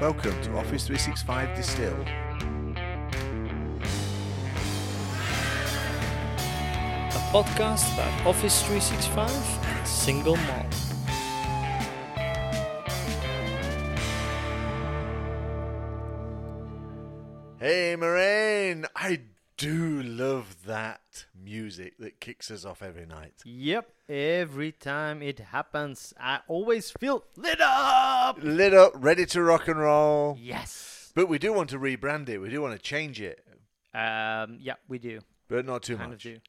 Welcome to Office 365 Distill. a podcast about Office 365 and single malt. Hey, Marijn! I do love that music that kicks us off every night. Yep, every time it happens, I always feel lit up. Lit up, ready to rock and roll. Yes. But we do want to rebrand it. We do want to change it, Um. Yeah, we do. but not too kind much. of do.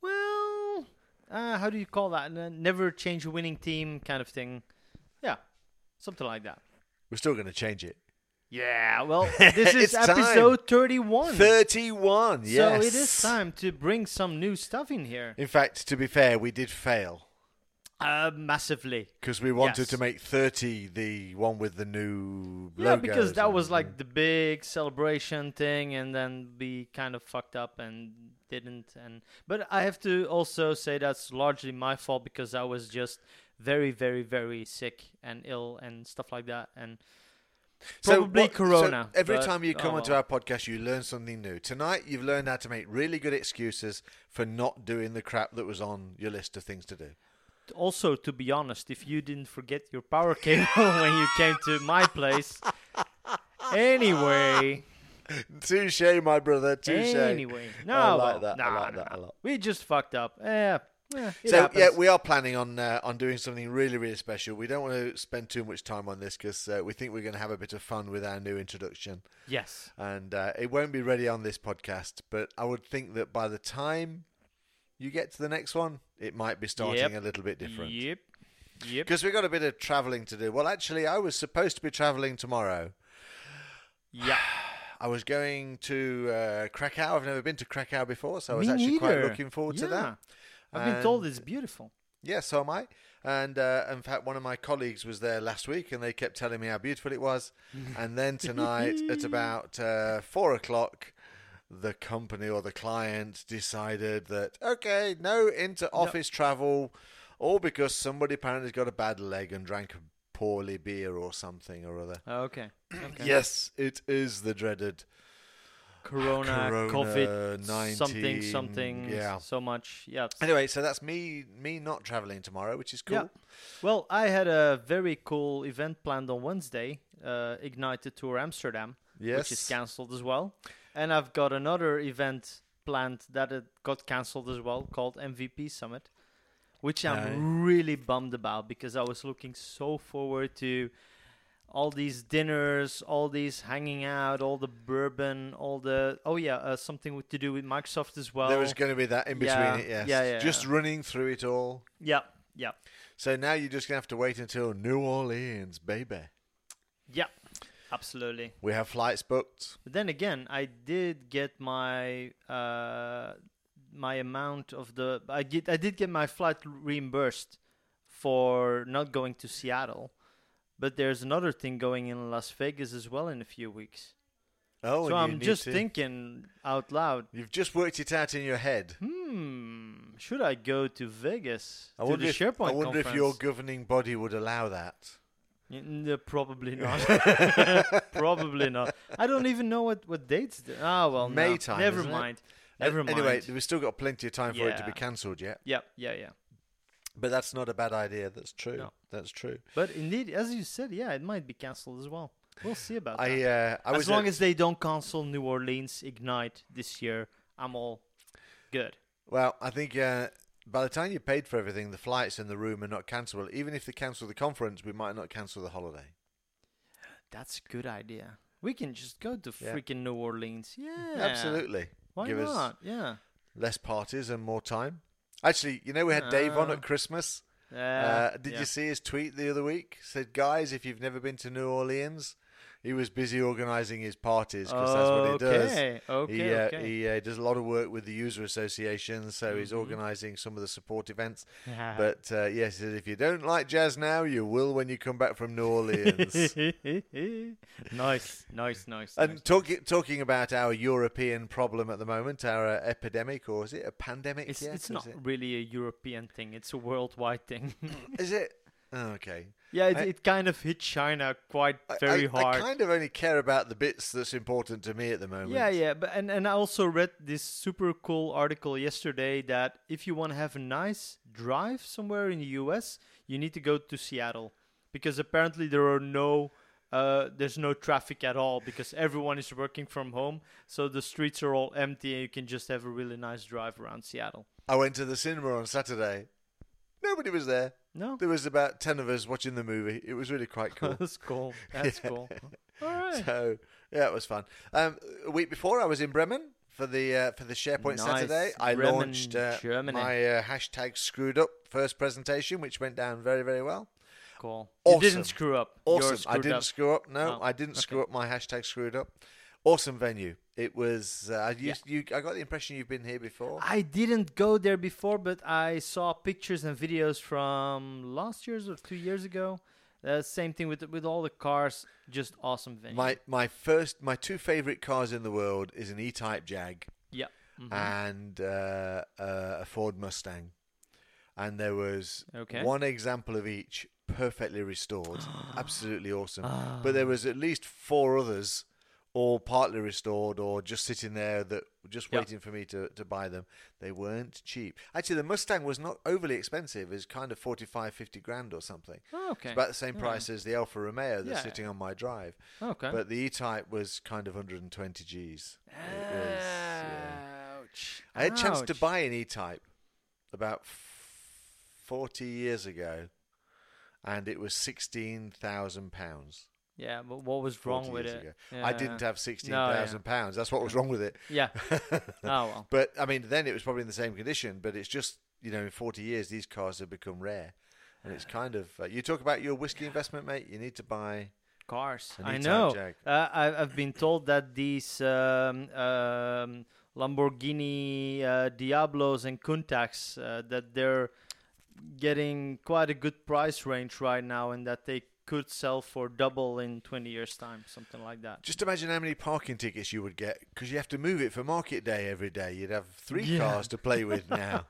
Well, uh, how do you call that? Never change a winning team, kind of thing. Yeah, something like that. We're still going to change it. Yeah. Well, this is It's time. episode thirty-one. 31, yes. So it is time to bring some new stuff in here. In fact, to be fair, we did fail Uh, massively. because we wanted Yes. to make 30 the one with the new Yeah, because that was like the big celebration thing, and then we kind of fucked up and didn't. And but I have to also say that's largely my fault because I was just very, very, very sick and ill and stuff like that, and So probably what- so Corona. every but- time you come oh, onto our podcast, you learn something new. Tonight, you've learned how to make really good excuses for not doing the crap that was on your list of things to do. Also, to be honest, if you didn't forget your power cable when you came to my place, anyway. Touche, my brother. Touche. Anyway, no, I like that. I like that a lot. We just fucked up. Yeah, yeah, So happens. yeah, we are planning on uh, on doing something really really special. We don't want to spend too much time on this because uh, we think we're going to have a bit of fun with our new introduction, yes. and uh, it won't be ready on this podcast. But I would think that by the time you get to the next one, it might be starting Yep. a little bit different. Yep. Yep. Because we've got a bit of travelling to do. Well, actually, I was supposed to be travelling tomorrow. Yeah. I was going to uh, Krakow. I've never been to Krakow before, so I was Me actually quite looking forward to that. I've been told it's beautiful. Yeah, so am I. And uh, in fact, one of my colleagues was there last week, and they kept telling me how beautiful it was. and then tonight, at about uh, four o'clock, the company or the client decided that okay, no inter-office travel, all because somebody apparently got a bad leg and drank poorly beer or something or other. Okay. okay. Yes, it is the dreaded Corona, Corona COVID, 19, something, something. yeah. So much. Yeah. Anyway, so that's me me not traveling tomorrow, which is cool. Yeah. Well, I had a very cool event planned on Wednesday, uh, Ignite the Tour Amsterdam, yes. which is cancelled as well. And I've got another event planned that it got cancelled as well, called MVP Summit, which I'm really bummed about because I was looking so forward to all these dinners, all these hanging out, all the bourbon, all the oh yeah, uh, something with, to do with Microsoft as well. there was going to be that in between Yeah, it, yes. yeah, yeah, Just yeah. running through it all. yeah, yeah, So now you're just going to have to wait until New Orleans, baby. yeah, absolutely. We have flights booked. But then again, I did get my uh, my amount of the I get I did get my flight reimbursed for not going to Seattle. But there's another thing going in Las Vegas as well in a few weeks. Oh, so I'm just to- thinking out loud. You've just worked it out in your head. Hmm, should I go to Vegas I to the if, SharePoint I wonder if your governing body would allow that. N- n- probably not. probably not. I don't even know what what dates. Ah, well, no. May time, Never isn't it? mind. Never mind. Anyway, we've still got plenty of time for it to be cancelled yet. yeah, yeah, yeah. But that's not a bad idea. That's true. No. That's true. But indeed, as you said, yeah, it might be cancelled as well. We'll see about I that. uh, I as long as they don't cancel New Orleans Ignite this year, I'm all good. Well, I think uh, by the time you paid for everything, the flights and the room are not cancellable. Even if they cancel the conference, we might not cancel the holiday. That's a good idea. We can just go to Yeah. freaking New Orleans. Yeah, Absolutely. Why Give not? Yeah. less parties and more time. Actually, you know, we had Dave on at Christmas. Uh, Uh, did yeah. you see his tweet the other week? Said, guys, if you've never been to New Orleans, he was busy organising his parties because that's what he does. Okay. Okay. he uh, okay. he uh, does a lot of work with the user associations, so he's Mhm. organising some of the support events. Yeah. But uh, yes, if you don't like jazz now, you will when you come back from New Orleans. nice, nice, nice. and nice. talking talking about our European problem at the moment, our uh, epidemic, or is it a pandemic? It's yet? it's not it? really a European thing. It's a worldwide thing. Is it? Oh, okay. Yeah, it, I- it kind of hit China quite I- very I, hard. I kind of only care about the bits that's important to me at the moment. Yeah, yeah, but and, and I also read this super cool article yesterday that if you want to have a nice drive somewhere in the US, you need to go to Seattle because apparently there are no uh, there's no traffic at all because everyone is working from home, so the streets are all empty and you can just have a really nice drive around Seattle. I went to the cinema on Saturday. Nobody was there. No, There was about ten of us watching the movie. It was really quite cool. that's cool. That's cool. All right. So yeah, it was fun. Um, a week before, I was in Bremen for the uh, for the SharePoint Nice. Saturday. I Bremen, launched uh, my uh, hashtag screwed up first presentation, which went down very very well. Cool. You didn't screw up. Awesome. I didn't up. screw up. No, Oh, I didn't okay. screw up my hashtag screwed up. Awesome venue. It was. Uh, I used you. I got the impression you've been here before. I didn't go there before, but I saw pictures and videos from last year's or two years ago. Uh, same thing with with all the cars, just awesome venue. My my first my two favorite cars in the world is an E-Type Jag yeah. Mhm. and uh, uh, a Ford Mustang, and there was Okay. one example of each perfectly restored, absolutely awesome. Ah. But there was at least four others, all partly restored or just sitting there that just Yeah. waiting for me to, to buy them. They weren't cheap. Actually, the Mustang was not overly expensive. It's kind of 45, 50 grand or something. Oh, okay. It's about the same Yeah. price as the Alfa Romeo that's Yeah. sitting on my drive. okay. But the E-Type was kind of 120 Gs. It was, yeah. Ouch. I had a chance to buy an E-Type about f- 40 years ago, and it was £16,000. Yeah, but what was wrong with it? Yeah. I didn't have £16,000. pounds. That's what was wrong with it. Yeah. Oh well. But, I mean, then it was probably in the same condition, but it's just, you know, in 40 years, these cars have become rare. And it's kind of, uh, you talk about your whiskey investment, mate, you need to buy Cars. I know. Uh, I, I've been told that these um, um, Lamborghini uh, Diablos and Countachs uh, that they're getting quite a good price range right now, and that they could sell for double in 20 years' time, something like that. Just imagine how many parking tickets you would get because you have to move it for market day every day. You'd have three Yeah. cars to play with now.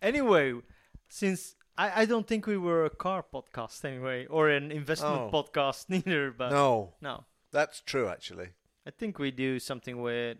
Anyway, since I, I don't think we were a car podcast anyway, or an investment Oh. podcast neither, but no, no. that's true actually. I think we do something with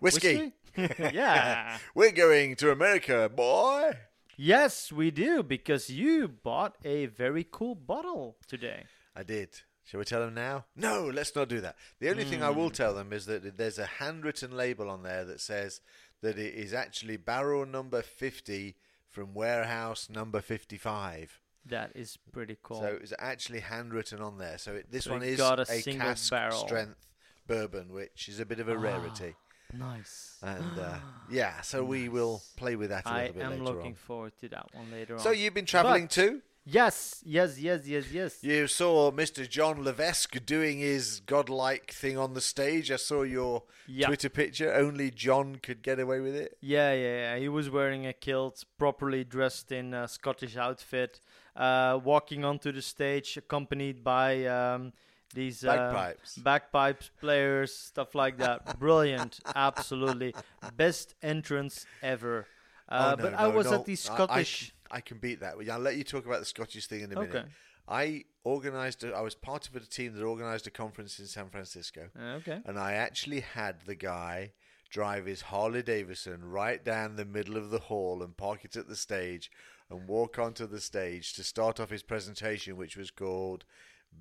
Whiskey. whiskey? yeah. We're going to America, boy. Yes, we do because you bought a very cool bottle today. I did. Shall we tell them now? No, let's not do that. The only thing I Hmm. will tell them is that there's a handwritten label on there that says that it is actually barrel number 50 from warehouse number 55. That is pretty cool. So it's actually handwritten on there. So it, this So one is a a single cask barrel. strength bourbon, which is a bit of a rarity. Nice. And uh, yeah, so we will play with that a I little bit am later looking on. forward to that one later So on. So you've been travelling But- too? yes, yes, yes, yes, yes. You saw Mr. Jon Levesque doing his godlike thing on the stage. I saw your Yeah. Twitter picture. Only John could get away with it. Yeah, yeah, yeah. He was wearing a kilt, properly dressed in a Scottish outfit, uh, walking onto the stage, accompanied by um, these uh, Bagpipes. bagpipes players, stuff like that. Brilliant, absolutely, best entrance ever. Uh, Oh, no, but I was no. at the I- Scottish. I, I can beat that. I'll let you talk about the Scottish thing in a minute. Okay. I organised. A, I was part of a team that organised a conference in San Francisco, okay. and I actually had the guy drive his Harley Davidson right down the middle of the hall and park it at the stage, and walk onto the stage to start off his presentation, which was called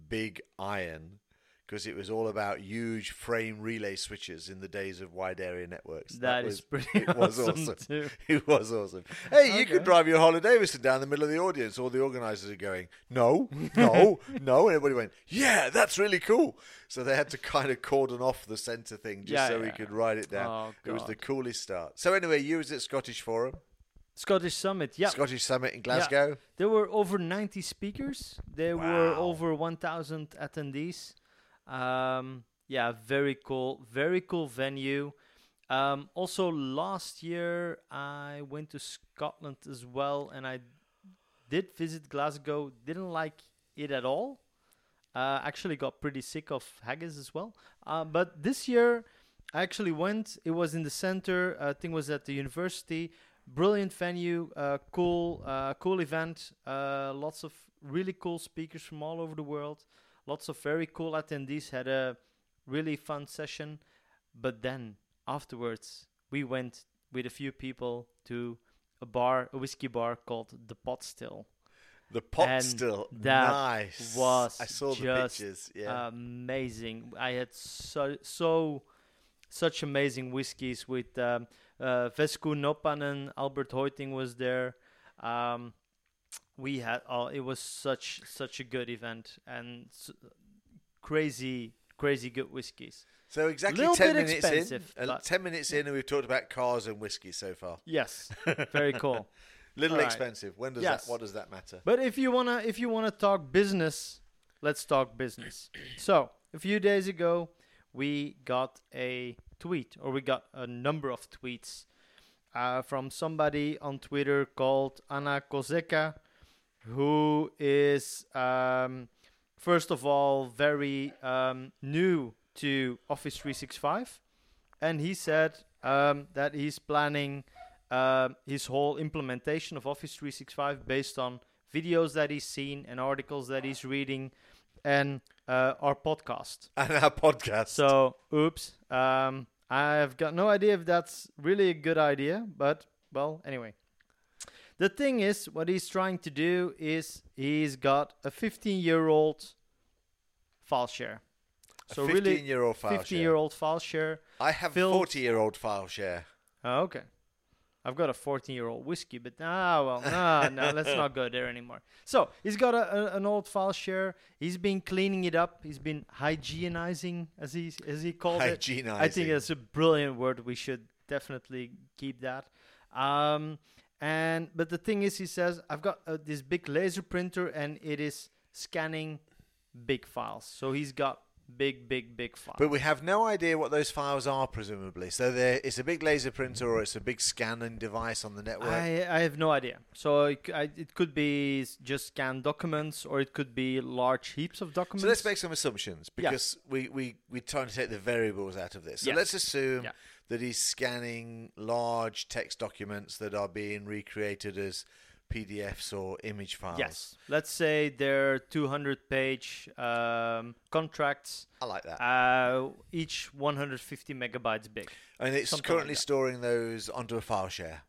Big Iron. Because it was all about huge frame relay switches in the days of wide area networks. that was, is pretty it was awesome, awesome. It was awesome. Hey, you could drive your Harley Davidson down the middle of the audience. All the organisers are going, no, no, no. And everybody went, yeah, that's really cool. So they had to kind of cordon off the centre thing just Yeah, so we could ride it down. Oh, it was the coolest start. So anyway, you was at Scottish Forum, Scottish Summit, yeah. Scottish Summit in Glasgow. There were over 90 speakers. There were Wow. over 1,000 attendees. Um, yeah, very cool. Very cool venue. Um, also, last year I went to Scotland as well, and I did visit Glasgow. Didn't like it at all. Uh, actually, got pretty sick of haggis as well. Uh, but this year, I actually went. It was in the center. I think it was at the university. Brilliant venue, uh, cool, uh, cool event. Uh, lots of really cool speakers from all over the world. Lots of very cool attendees had a really fun session. But then afterwards, we went with a few people to a bar, a whiskey bar called the Pot Still. The pot And still that nice. was I saw the pictures. Yeah. amazing. I had so so such amazing whiskies with um, uh, Vesku Nopanen, Albert Hoitingh was there. Um, we had oh, it was such such a good event and s- crazy crazy good whiskies. so exactly little ten minutes in. uh, ten minutes in, and we've talked about cars and whiskey so far. Yes, very cool. Little All right. expensive. When does Yes. that? What does that matter? But if you wanna if you wanna talk business, let's talk business. So a few days ago, we got a tweet, or we got a number of tweets uh, from somebody on Twitter called Anna Kozeka, who is um, first of all very um, new to Office 365, and he said um, that he's planning um his whole implementation of Office 365 based on videos that he's seen and articles that he's reading and uh, our podcast. And our podcast. So, oops. Um, I've got no idea if that's really a good idea, but well, anyway. The thing is, what he's trying to do is he's got a 15 year old file share. a So 15 really, year old file 15 share. year old file share. I have filled- 40 year old file share. Oh, okay. I've got a 14 year old whiskey, but ah, well, no, no, let's not go there anymore. So he's got a, a, an old file share. He's been cleaning it up. He's been hygienizing, as he as he called it. Hygienizing. I think that's a brilliant word. We should definitely keep that. Um, and but the thing is, he says, I've got uh, this big laser printer, and it is scanning big files. So he's got big, big, big files. But we have no idea what those files are, presumably. So it's a big laser printer or it's a big scanning device on the network. I, I have no idea. So it, I- it could be just scanned documents, or it could be large heaps of documents. so let's make some assumptions Yeah. because we, we, we're trying to take the variables out of this. So Yes. let's assume Yeah. that he's scanning large text documents that are being recreated as PDFs or image files. Yes. Let's say they're 200 page um, contracts, I like that. uh, each 150 megabytes big. and it's something like currently that. storing those onto a file share.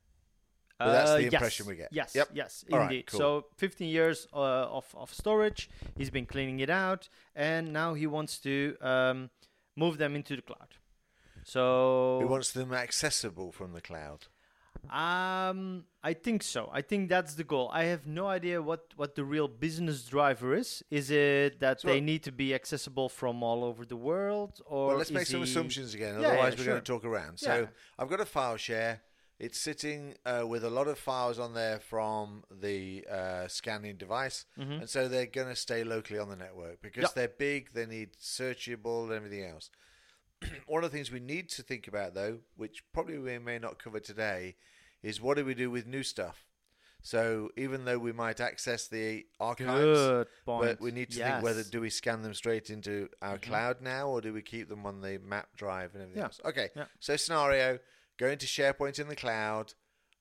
Well, that's the Uh, yes, impression we get. Yes, Yep. yes, All right, indeed. cool. So 15 years uh, of, of storage. He's been cleaning it out, and now he wants to um, move them into the cloud. So He wants them accessible from the cloud. Um, I think so. I think that's the goal. I have no idea what, what the real business driver is. Is it that they need to be accessible from all over the world, or Well, let's make some he- assumptions again. Yeah, Otherwise, yeah, we're sure. going to talk around. So Yeah. I've got a file share. It's sitting uh, with a lot of files on there from the uh, scanning device, Mhm. and so they're going to stay locally on the network because Yep. they're big. They need searchable and everything else. One of the things we need to think about, though, which probably we may not cover today, is what do we do with new stuff? So even though we might access the archives, but we need to think whether do we scan them straight into our Mhm. cloud now or do we keep them on the map drive and everything Yeah. else? Okay. Yeah. So scenario, going to SharePoint in the cloud,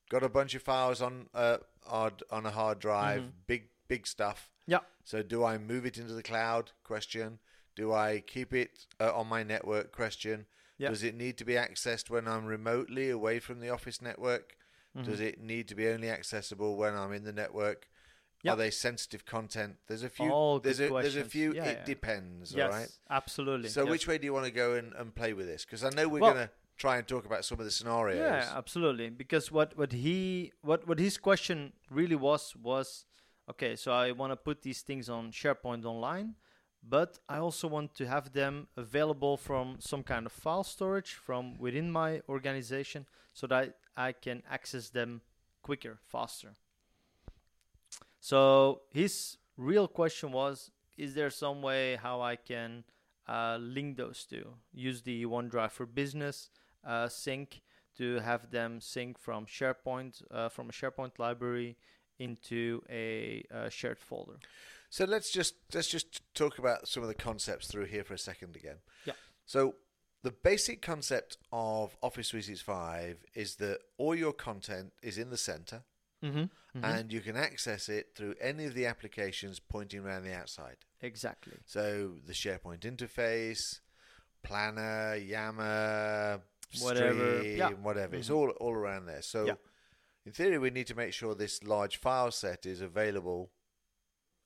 got a bunch of files on uh on a hard drive, Mhm. big big stuff. Yeah. So do I move it into the cloud? Question. Do I keep it uh, on my network? Question. Yeah. Does it need to be accessed when I'm remotely away from the office network? Does Mhm. it need to be only accessible when I'm in the network? Yeah. Are they sensitive content? There's a few. All there's a there's a few. Yeah, it yeah. depends. yes, All right. absolutely. So yes. which way do you want to go and, and play with this? Because I know we're Well- going to try and talk about some of the scenarios. Yeah, absolutely. Because what what he what what his question really was was, okay, so I want to put these things on SharePoint online, but I also want to have them available from some kind of file storage from within my organization, so that I can access them quicker, faster. So his real question was, is there some way how I can uh, link those two? Use the OneDrive for Business uh, sync to have them sync from SharePoint uh, from a SharePoint library into a uh, shared folder. So let's just let's just talk about some of the concepts through here for a second again. Yeah. So the basic concept of Office 365 is that all your content is in the center Mm-hmm. and you can access it through any of the applications pointing around the outside. exactly. So the SharePoint interface, Planner, Yammer, Whatever, Stream, yeah. whatever. It's Mhm. all all around there. So Yeah. in theory, we need to make sure this large file set is available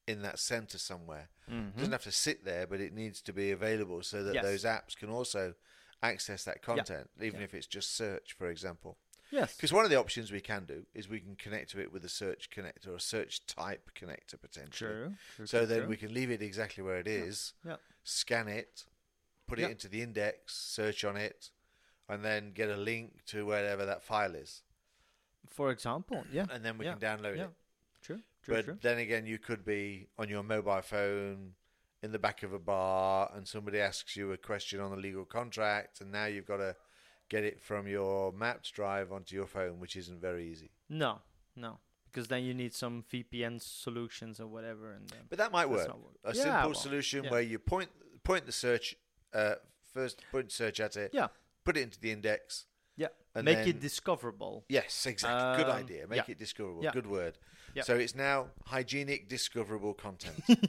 in that center somewhere. Mm-hmm. doesn't have to sit there, but it needs to be available so that Yes. those apps can also access that content, even Yeah. if it's just search, for example. Yes. Because one of the options we can do is we can connect to it with a search connector or a search type connector potentially. True. true, So true, then true. we can leave it exactly where it is, Yeah. scan it, put it into the index, search on it, and then get a link to wherever that file is. For example, yeah. And then we Yeah. can download Yeah. it. True. But true. then again, you could be on your mobile phone in the back of a bar and somebody asks you a question on a legal contract, and now you've got to get it from your Maps drive onto your phone, which isn't very easy. No, no, because then you need some VPN solutions or whatever, and then But that might work. work. A Yeah, simple well, solution yeah. where you point point the search uh, first point search at it, Yeah. put it into the index. Yeah, And make then- it discoverable. Yes, exactly. Good Um, idea. Make yeah. it discoverable. Yeah. Good word. Yeah. So it's now hygienic, discoverable content. okay.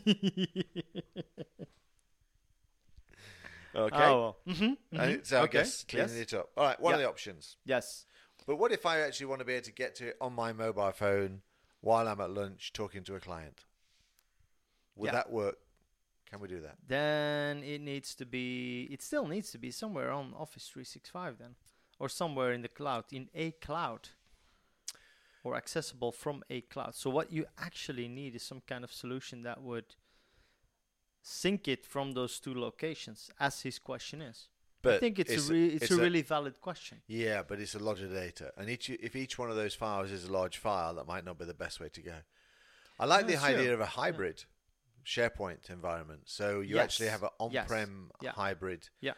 Oh, well. hmm And it's, I okay. guess, cleaning yes. it up. All right, one of the options. Yes. But what if I actually want to be able to get to it on my mobile phone while I'm at lunch talking to a client? Would Yeah. that work? Can we do that? Then it needs to be. It still needs to be somewhere on Office 365 then, or somewhere in the cloud, in a cloud, or accessible from a cloud. So what you actually need is some kind of solution that would sync it from those two locations, as his question is. But I think it's, it's a re- it's, it's a, a- really valid question. Yeah, but it's a lot of data, and each if each one of those files is a large file, that might not be the best way to go. I like No, the idea of a hybrid SharePoint environment, so you Yes. actually have an on-prem Yeah. hybrid Yeah.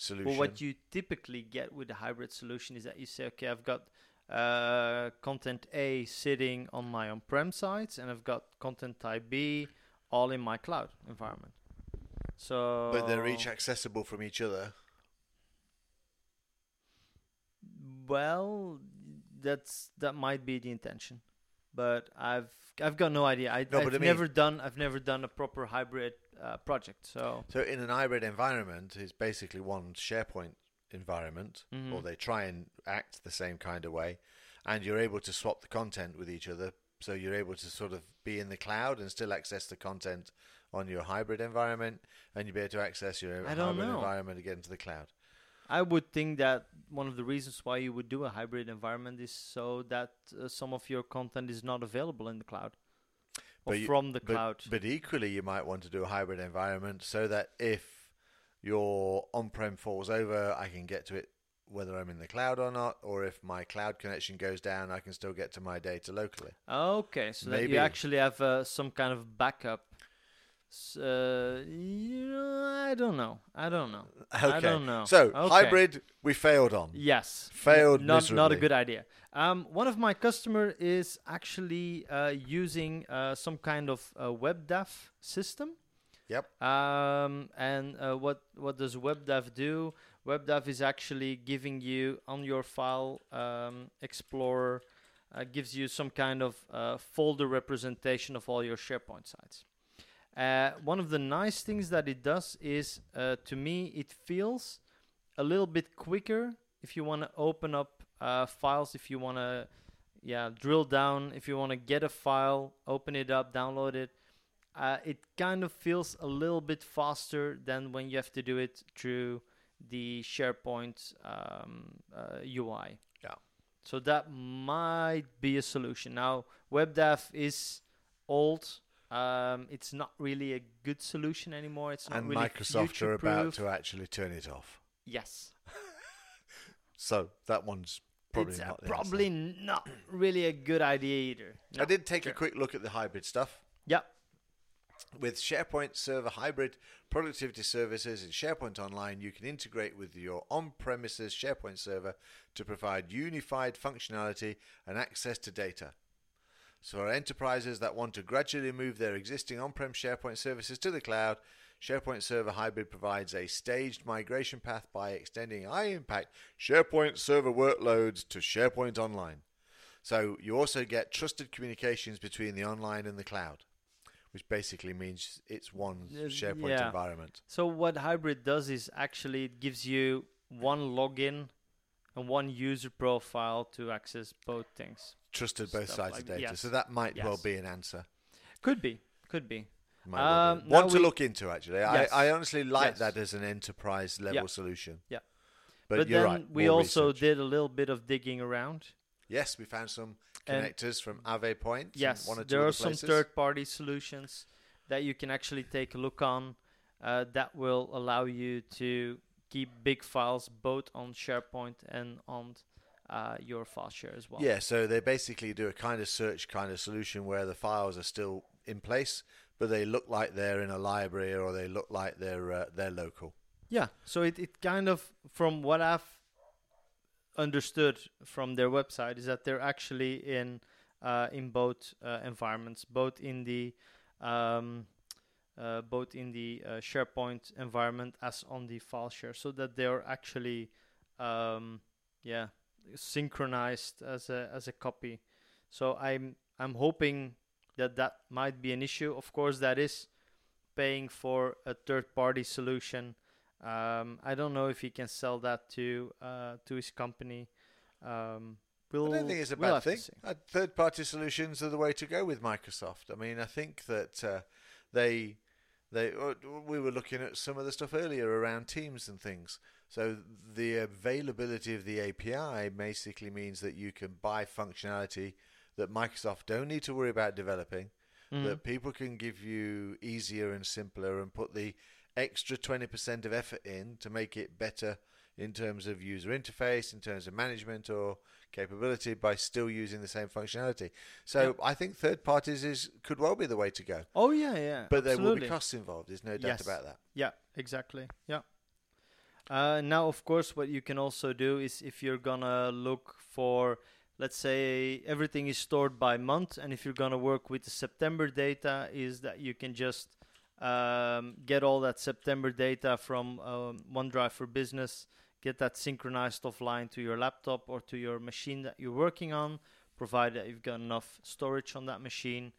Solution. But what you typically get with a hybrid solution is that you say, okay, I've got uh, content A sitting on my on-prem sites, and I've got content type B all in my cloud environment. So, but they're each accessible from each other. well, that's that might be the intention, but I've I've got no idea. I, No, I've but I mean- never done I've never done a proper hybrid uh, project. So So in an hybrid environment, it's basically one SharePoint environment, or Mhm. they try and act the same kind of way, and you're able to swap the content with each other. So you're able to sort of be in the cloud and still access the content on your hybrid environment, and you'll be able to access your hybrid know. environment again to the cloud. I would think that one of the reasons why you would do a hybrid environment is so that uh, some of your content is not available in the cloud or But you- from the But, cloud. but equally, you might want to do a hybrid environment so that if your on-prem falls over, I can get to it whether I'm in the cloud or not, or if my cloud connection goes down, I can still get to my data locally. Okay, so that Maybe. you actually have uh, some kind of backup. S- Uh, I don't know. I don't know. Okay. I don't know. So Okay. hybrid, we failed on. Yes. Failed not, not a good idea. Um, one of my customer is actually uh, using uh, some kind of uh, WebDAV system. Yep. Um, and uh, what what does WebDAV do? WebDAV is actually giving you on your file um, explorer uh, gives you some kind of uh, folder representation of all your SharePoint sites. Uh, one of the nice things that it does is, uh, to me, it feels a little bit quicker if you want to open up uh, files, if you want to, yeah, drill down, if you want to get a file, open it up, download it. Uh, it kind of feels a little bit faster than when you have to do it through the SharePoint um, uh, UI. Yeah. So that might be a solution. Now, WebDAV is old. Um, it's not really a good solution anymore. It's not And really Microsoft are about to actually turn it off. Yes. So that one's probably it's not. probably answer. not really a good idea either. I did take Sure. a quick look at the hybrid stuff. Yeah. With SharePoint Server Hybrid Productivity Services in SharePoint Online, you can integrate with your on premises SharePoint server to provide unified functionality and access to data. So, for enterprises that want to gradually move their existing on prem SharePoint services to the cloud, SharePoint Server Hybrid provides a staged migration path by extending high impact SharePoint server workloads to SharePoint Online. So you also get trusted communications between the online and the cloud, which basically means it's one Uh, SharePoint yeah. environment. So what hybrid does is actually it gives you one login and one user profile to access both things. Trusted both sides like- of data. yes. So that might well be an answer. Could be, could be. Be. Um, One to we- look into, actually. Yes. I, I honestly like Yes. that as an enterprise level Yeah. solution. Yeah. But, But, you're then right. we also research. did a little bit of digging around. Yes, we found some And- connectors from AvePoint. and Yes, one or two there are some third-party solutions that you can actually take a look on uh, that will allow you to keep big files both on SharePoint and on uh, your file share as well. Yeah, so they basically do a kind of search kind of solution where the files are still in place, but they look like they're in a library or they look like they're uh, they're local. Yeah, so it, it kind of, from what I've understood from their website, is that they're actually in uh, in both uh, environments, both in the um, uh, both in the uh, SharePoint environment as on the file share, so that they're actually um, yeah synchronized as a as a copy. So I'm I'm hoping that that might be an issue. Of course, that is paying for a third party solution. Um, I don't know if he can sell that to uh, to his company. Um, we'll, I don't think it's a we'll bad thing. Uh, third-party solutions are the way to go with Microsoft. I mean, I think that uh, they they uh, we were looking at some of the stuff earlier around Teams and things. So the availability of the API basically means that you can buy functionality that Microsoft don't need to worry about developing. Mhm. That people can give you easier and simpler and put the extra 20% of effort in to make it better in terms of user interface, in terms of management or capability by still using the same functionality. So. I think third parties is could well be the way to go. Oh yeah, yeah. But there will be costs involved, there's no doubt Yes. about that. Yeah, exactly. Yeah. Uh, now, of course, what you can also do is if you're gonna look for, let's say, everything is stored by month, and if you're gonna work with the September data, is that you can just um, get all that September data from um, OneDrive for Business, get that synchronized offline to your laptop or to your machine that you're working on, provided you've got enough storage on that machine,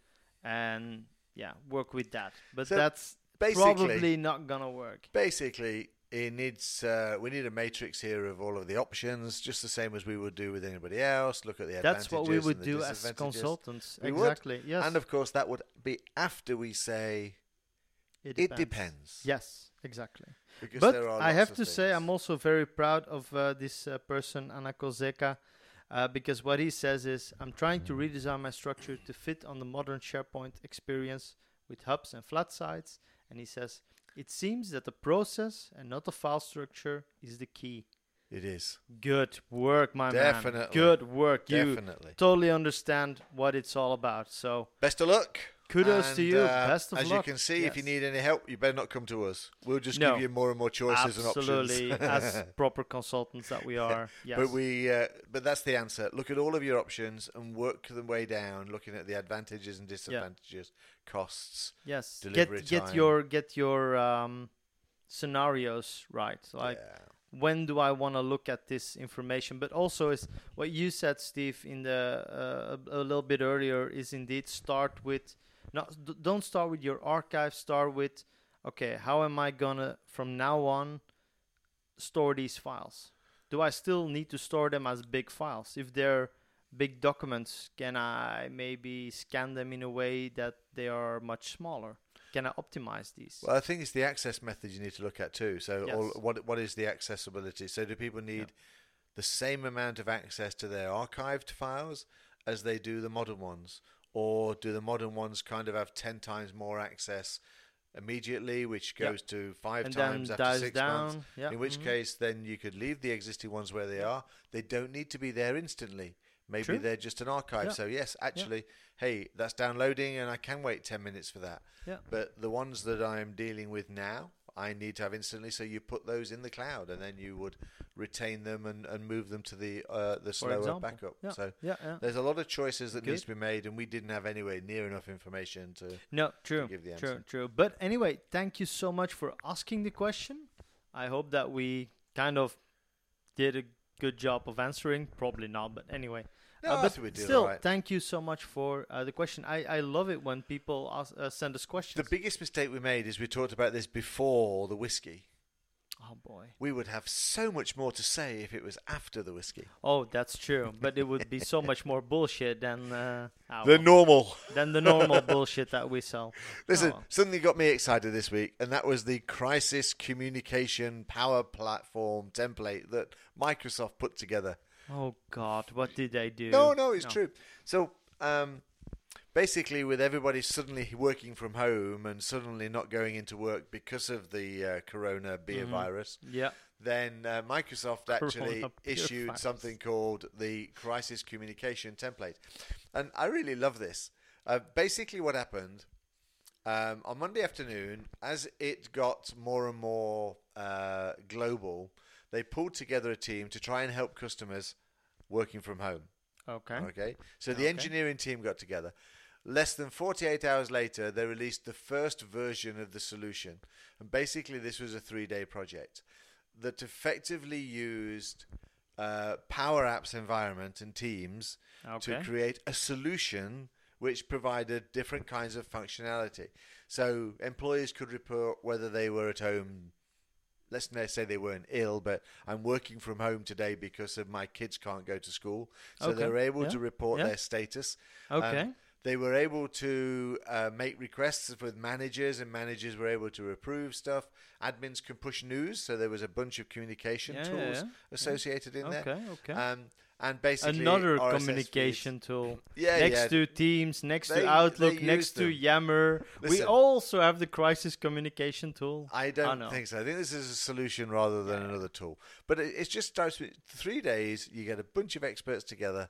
and yeah, work with that. But So that's Basically, probably not gonna work. basically it needs uh, we need a matrix here of all of the options, just the same as we would do with anybody else. Look at the That's advantages what we would do as consultants. We would. exactly. Yes. And of course, that would be after we say it depends. Yes, exactly. Because but there are I have to say. I'm also very proud of uh, this uh, person, Anna Kozeka, uh, because what he says is, I'm trying to redesign my structure to fit on the modern SharePoint experience with hubs and flat sites. And he says, it seems that the process and not the file structure is the key. It is Good work, my man. Definitely. Good work. You definitely. totally understand what it's all about. So Best of luck. Kudos to you. uh, Best of as luck. you can see, if you need any help, you better not come to us. We'll just No. give you more and more choices Absolutely, and options. as proper consultants that we are. Yes. But we, uh, but that's the answer. Look at all of your options and work them way down, looking at the advantages and disadvantages, costs. yes. delivery Get get your get your um, scenarios right. Like yeah. when do I want to look at this information? But also is what you said, Steve, in the uh, a, a little bit earlier is indeed start with not d- don't start with your archive. Start with okay, how am I gonna from now on store these files? Do I still need to store them as big files? If they're big documents, can I maybe scan them in a way that they are much smaller? Can I optimize these? Well, I think it's the access method you need to look at too. So, all, what what is the accessibility? So, do people need the same amount of access to their archived files as they do the modern ones, or do the modern ones kind of have ten times more access immediately, which Yep. goes to five and times after six down. months? Yeah. In which mhm. case, then you could leave the existing ones where they are. They don't need to be there instantly. Maybe True. they're just an archive. Yeah. So yes, actually, hey, that's downloading, and I can wait ten minutes for that. But the ones that I'm dealing with now I need to have instantly. So you put those in the cloud, and then you would retain them and, and move them to the uh, the slower example. backup. Yeah. So Yeah, yeah. there's a lot of choices that Good. needs to be made, and we didn't have anywhere near enough information to. No, true, give the true, answer. true. But anyway, thank you so much for asking the question. I hope that we kind of did a good job of answering. Probably not, but anyway. No, Uh, but still, right. thank you so much for uh, the question. I, I love it when people ask, uh, send us questions. The biggest mistake we made is we talked about this before the whiskey. oh boy. We would have so much more to say if it was after the whiskey. Oh, that's true. But it would be so much more bullshit than uh, ah, The well, normal. than the normal bullshit that we sell. Listen, Oh, well. something got me excited this week, and that was the Crisis Communication Power Platform template that Microsoft put together. Oh God, what did I do? No, no, it's true. So, um, basically, with everybody suddenly working from home and suddenly not going into work because of the uh, Corona beer Mm-hmm. virus, Yeah. then uh, Microsoft actually issued virus. something called the Crisis Communication Template. And I really love this. Uh, basically, what happened um, on Monday afternoon, as it got more and more uh, global, they pulled together a team to try and help customers working from home. Okay. Okay. So the Okay. engineering team got together. Less than 48 hours later, they released the first version of the solution. And basically, this was a three day project that effectively used uh, Power Apps environment and teams Okay. to create a solution which provided different kinds of functionality. So employees could report whether they were at home. Let's not say they weren't ill, but I'm working from home today because of my kids can't go to school. So they Okay. were able Yeah. to report Yeah. their status. Um, Okay. they were able to uh, make requests with managers, and managers were able to approve stuff. Admins can push news, so there was a bunch of communication Yeah, tools associated in there. Okay. Okay. Um, and basically, Another RSS feeds. communication tool. Yeah, next yeah. to Teams, next They- to Outlook, next use to them. Yammer. we also have the crisis communication tool. I don't no. think so. I think this is a solution rather than another tool. But it, it just starts with three days. You get a bunch of experts together,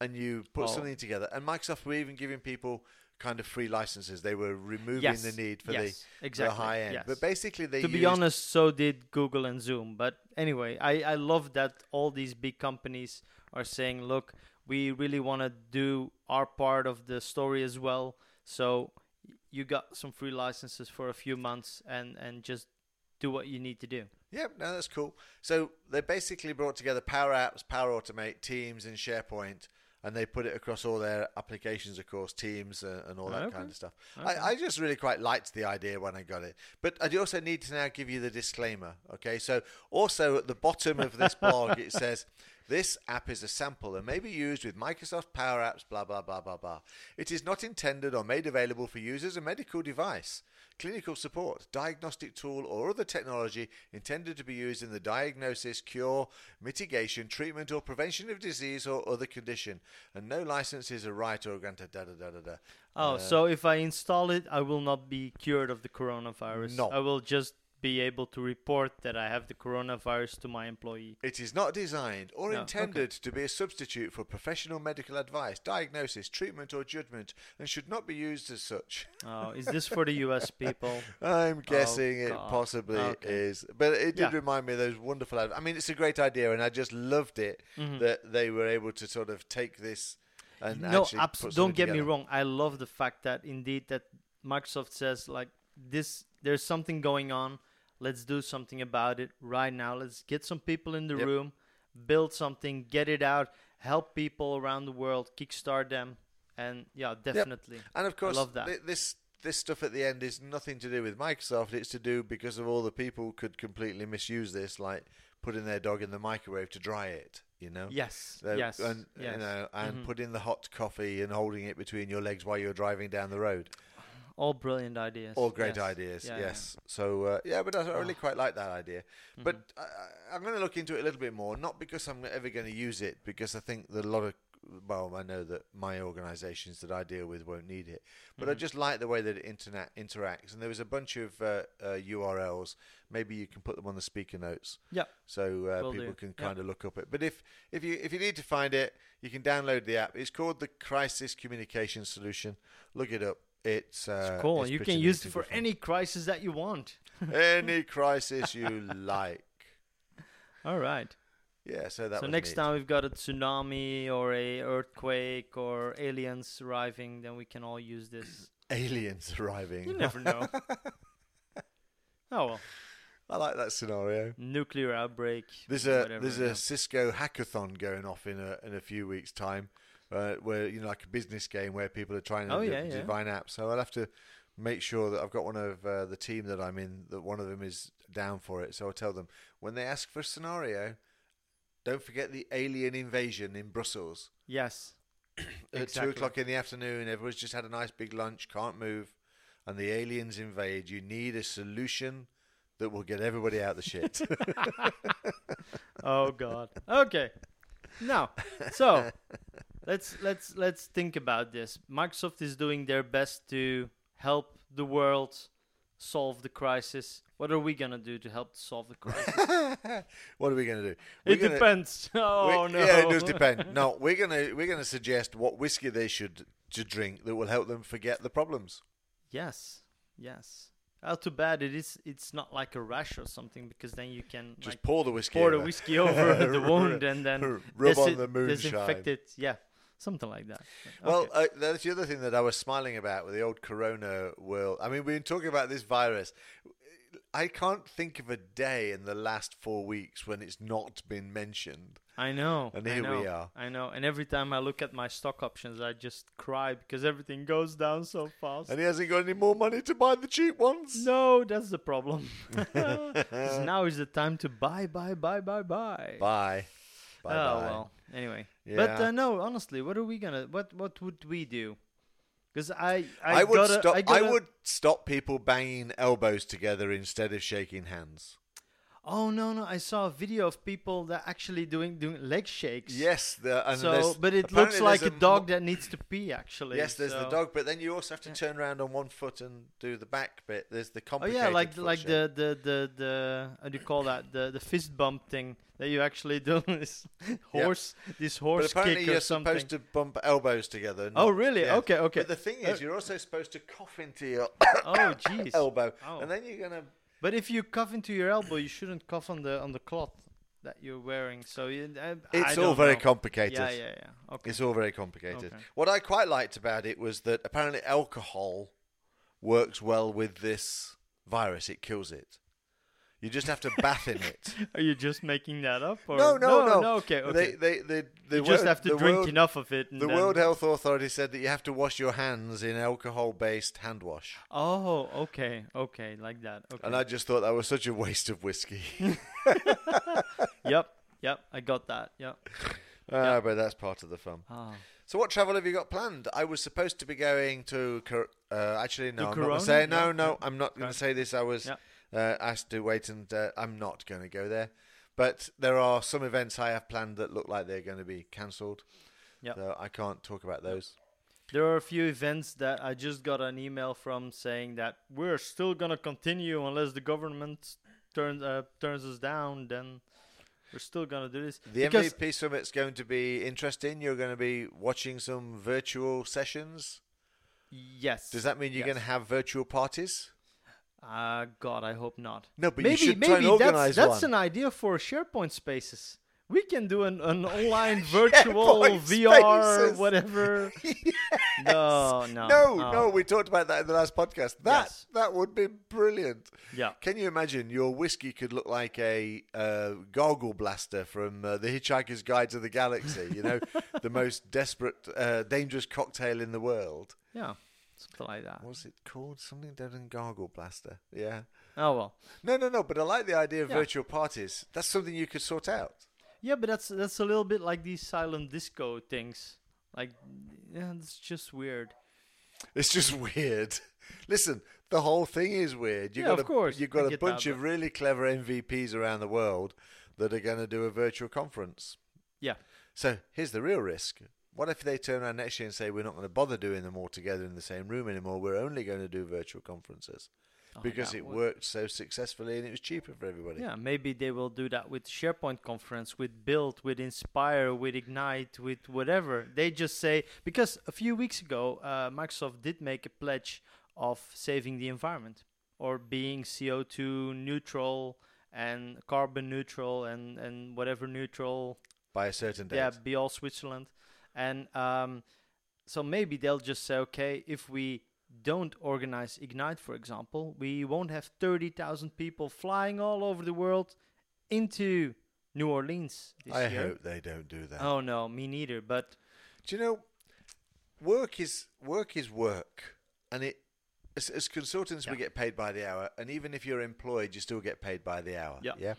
and you put something together. And Microsoft were even giving people kind of free licenses. They were removing Yes, the need for yes, the, exactly, the high end. yes. But basically, they to be honest, so did Google and Zoom. But anyway, I, I love that all these big companies are saying, look, we really want to do our part of the story as well. So you got some free licenses for a few months and, and just do what you need to do. Yep, no, that's cool. So they basically brought together Power Apps, Power Automate, Teams, and SharePoint, and they put it across all their applications, of course, Teams uh, and all that Okay. kind of stuff. Okay. I, I just really quite liked the idea when I got it. But I do also need to now give you the disclaimer, okay? So also at the bottom of this blog, it says, this app is a sample and may be used with Microsoft Power Apps, blah, blah, blah, blah, blah. It is not intended or made available for use as a medical device, clinical support, diagnostic tool, or other technology intended to be used in the diagnosis, cure, mitigation, treatment, or prevention of disease or other condition. And no license is a right or granted, da da da da da. Oh, Uh, so if I install it, I will not be cured of the coronavirus. No. I will just be able to report that I have the coronavirus to my employee. It is not designed or No, intended to be a substitute for professional medical advice, diagnosis, treatment, or judgment, and should not be used as such. Oh, is this for the US people? I'm guessing it Oh, God. possibly Okay. is, but it did Yeah. remind me of those wonderful. Ad- I mean, it's a great idea, and I just loved it Mhm. that they were able to sort of take this and no, actually abs- don't get me wrong. I love the fact that indeed that Microsoft says like this. There's something going on. Let's do something about it right now. Let's get some people in the Yep. room, build something, get it out, help people around the world, kickstart them, and yeah, definitely. And of course, I love that. thi- this this stuff at the end is nothing to do with Microsoft. It's to do because of all the people who could completely misuse this, like putting their dog in the microwave to dry it. You know. Yes, So- yes, and yes. you know, and Mhm. putting the hot coffee and holding it between your legs while you're driving down the road. All brilliant ideas. All great yes. ideas, Yeah, yeah. yes. So uh, yeah, but I, I really Oh. quite like that idea. But Mm-hmm. I, I- I'm going to look into it a little bit more, not because I'm ever going to use it, because I think that a lot of well, I know that my organisations that I deal with won't need it, but I Mhm. just like the way that it internet interacts. And there was a bunch of uh, uh, URLs. Maybe you can put them on the speaker notes. Yeah. So uh, people do. can Yeah. kind of look up it. But if if you if you need to find it, you can download the app. It's called the Crisis Communication Solution. Look it up. It's, uh, It's cool. it's you can use it for fun. any crisis that you want. Any crisis you like. All right. Yeah, so that so was next neat. time we've got a tsunami or a earthquake or aliens arriving, then we can all use this. aliens arriving. You never know. oh well, I like that scenario. nuclear outbreak. There's a whatever, there's yeah. a Cisco hackathon going off in a in a few weeks' time, uh, where you know like a business game where people are trying to Oh, de- yeah, yeah. divine apps. So I'll have to make sure that I've got one of uh, the team that I'm in that one of them is down for it. So I'll tell them when they ask for a scenario, don't forget the alien invasion in Brussels Yes. at Exactly. two o'clock in the afternoon. Everyone's just had a nice big lunch, can't move, and the aliens invade. You need a solution that will get everybody out the shit. Oh God. Okay. Now, so let's let's let's think about this. Microsoft is doing their best to help the world solve the crisis. What are we gonna do to help solve the crisis? what are we going to do? We're it gonna- depends. Oh we- no. Yeah, it does depend. No, we're gonna we're gonna suggest what whiskey they should to drink that will help them forget the problems. Yes. Yes. Oh, too bad it is. It's not like a rash or something because then you can Just like pour the whiskey. pour the over. whiskey over the wound and then rub on the moonshine. disinfect it. Yeah, something like that. Well, uh, that's the other thing that I was smiling about with the old Corona world. I mean, we've been talking about this virus. I can't think of a day in the last four weeks when it's not been mentioned. I know. And here we are. I know. And every time I look at my stock options, I just cry because everything goes down so fast. And he hasn't got any more money to buy the cheap ones. no, that's the problem. now is the time to buy, buy, buy, buy, buy. Bye. Bye. oh well. Anyway, but uh, no, honestly, what are we gonna? What what would we do? Because I, I, I, would gotta, stop. I, I, gotta- would stop people banging elbows together instead of shaking hands. Oh no, no! I saw a video of people that actually doing doing leg shakes. Yes, the, and so, but it looks like there's a dog that needs to pee. Actually. Yes, there's the dog, but then you also have to Yeah. turn around on one foot and do the back bit. There's the complicated Oh yeah, like like shape. the, the the the how do you call that the the fist bump thing that you actually do this horse this But horse apparently kick you're or something. supposed to bump elbows together. oh really? yeah. Okay, okay. But the thing Uh, is, you're also supposed to cough into your oh jeez. elbow, Oh. and then you're gonna. But if you cough into your elbow, you shouldn't cough on the on the cloth that you're wearing. So you, I, I It's all very know. complicated. Yeah, yeah, yeah. Okay. It's all very complicated. Okay. What I quite liked about it was that apparently alcohol works well with this virus. It kills it. You just have to bath in it. Are you just making that up? Or? No, no, no. okay, okay. They, they, they, the you just have to drink World, enough of it. And The then... World Health Authority said that you have to wash your hands in alcohol-based hand wash, Oh, okay, okay, like that. Okay. and I just thought that was such a waste of whiskey. yep, yep. I got that. Yep. Ah, but that's part of the fun. Ah. So, what travel have you got planned? I was supposed to be going to. Uh, actually, no, To I'm not going to say no, No, no. no. I'm not going to say this. I was Yeah. Uh, asked to wait, and uh, I'm not going to go there. But there are some events I have planned that look like they're going to be cancelled. Yeah. So I can't talk about those. There are a few events that I just got an email from saying that we're still gonna continue unless the government turns uh, turns us down. Then we're still gonna do this. The Because- MVP summit's going to be interesting. You're going to be watching some virtual sessions. Yes. Does that mean you're Yes. going to have virtual parties? Uh, God, I hope not. No, but maybe you should try and maybe organise that's that's one. an idea for SharePoint Spaces. We can do an, an online virtual VR Spaces. whatever. No, no, No, oh, no, we talked about that in the last podcast. That Yes. that would be brilliant. Yeah. Can you imagine your whiskey could look like a uh, gargle blaster from uh, The Hitchhiker's Guide to the Galaxy? You know, the most desperate, uh, dangerous cocktail in the world. Yeah. Something like that. What was it called? Something other than gargle blaster. Yeah. Oh well. No, no, no. But I like the idea of Yeah. virtual parties. That's something you could sort out. Yeah, but that's that's a little bit like these silent disco things. Like, yeah, it's just weird. It's just weird. Listen, the whole thing is weird. You've Yeah, got of a, course, You've got a bunch that, of really clever MVPs around the world that are going to do a virtual conference. Yeah. So here's the real risk. What if they turn around next year and say we're not going to bother doing them all together in the same room anymore? We're only going to do virtual conferences Oh, because it would- worked so successfully and it was cheaper for everybody. Yeah, maybe they will do that with SharePoint conference, with Build, with Inspire, with Ignite, with whatever. They just say because a few weeks ago, uh, Microsoft did make a pledge of saving the environment. or being CO2 neutral and carbon neutral and and whatever neutral by a certain date. yeah be all Switzerland and um, so maybe they'll just say okay if we don't organize ignite for example we won't have 30,000 people flying all over the world into New Orleans this I year hope they don't do that. oh no me neither but Do you know, work is work is work, and it as, as consultants we get paid by the hour, and even if you're employed, you still get paid by the hour. Yeah. yeah.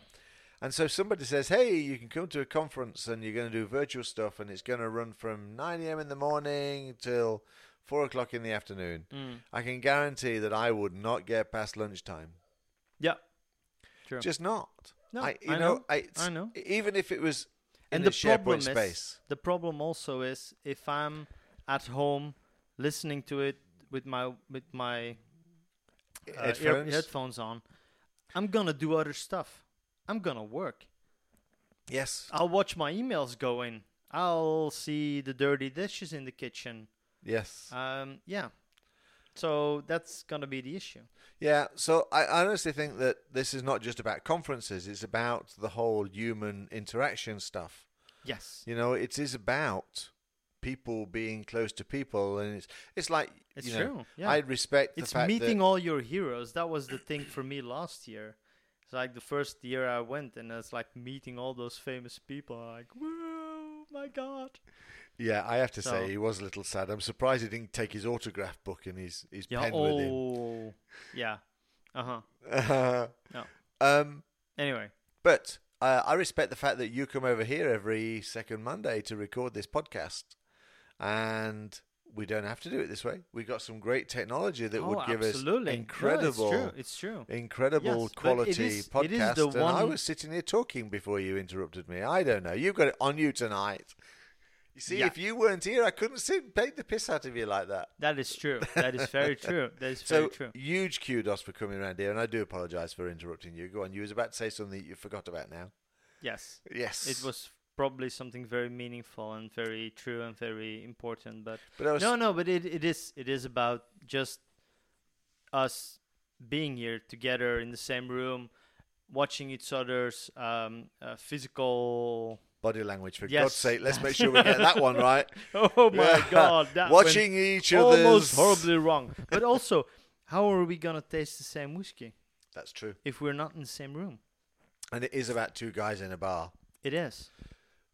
And so somebody says, "Hey, you can come to a conference, and you're going to do virtual stuff, and it's going to run from 9 a.m. in the morning till four o'clock in the afternoon." mm, I can guarantee that I would not get past lunchtime. yeah True. Just not. No, I, you I know, know, I, I know. Even if it was in and the, problem SharePoint is space. the problem also is if I'm at home listening to it with my with my uh, ear- Headphones? headphones on, I'm gonna do other stuff. I'm gonna work. Yes. I'll watch my emails going. I'll see the dirty dishes in the kitchen. Yes. Um, yeah. So that's gonna be the issue. Yeah, so I honestly think that this is not just about conferences, it's about the whole human interaction stuff. Yes. You know, it is about people being close to people and it's it's like It's you know, true. Yeah. I respect it's fact meeting all your heroes. That was the thing for me last year. It's like the first year I went, and it's like meeting all those famous people. Like, whoa, my god! Yeah, I have to So- say he was a little sad. I'm surprised he didn't take his autograph book and his his Yeah. pen with him. Oh, yeah. Uh huh. No. Um Anyway, But uh, I respect the fact that you come over here every second Monday to record this podcast, and we don't have to do it this way. We got some great technology that oh, would give absolutely. us No, incredible, it's true. It's true. incredible Yes, quality is- podcast. it is the and I was sitting here talking before you interrupted me. I don't know. You've got it on you tonight. You see, Yeah. if you weren't here, I couldn't sit and take the piss out of you like that. That is true. That is very true. That is So very true. huge kudos for coming around here, and I do apologise for interrupting you. Go on. You was about to say something that you forgot about now. Yes, Yes, it was probably something very meaningful and very true and very important. But But no, no, but it, it is it is about just us being here together in the same room, watching each other's um, uh, physical. body language. For Yes. God's sake, let's make sure we get that one right. Oh my Yeah. God! That Watching each other's. almost horribly wrong. But also, how are we gonna taste the same whiskey That's true. if we're not in the same room? And it is about two guys in a bar. It is.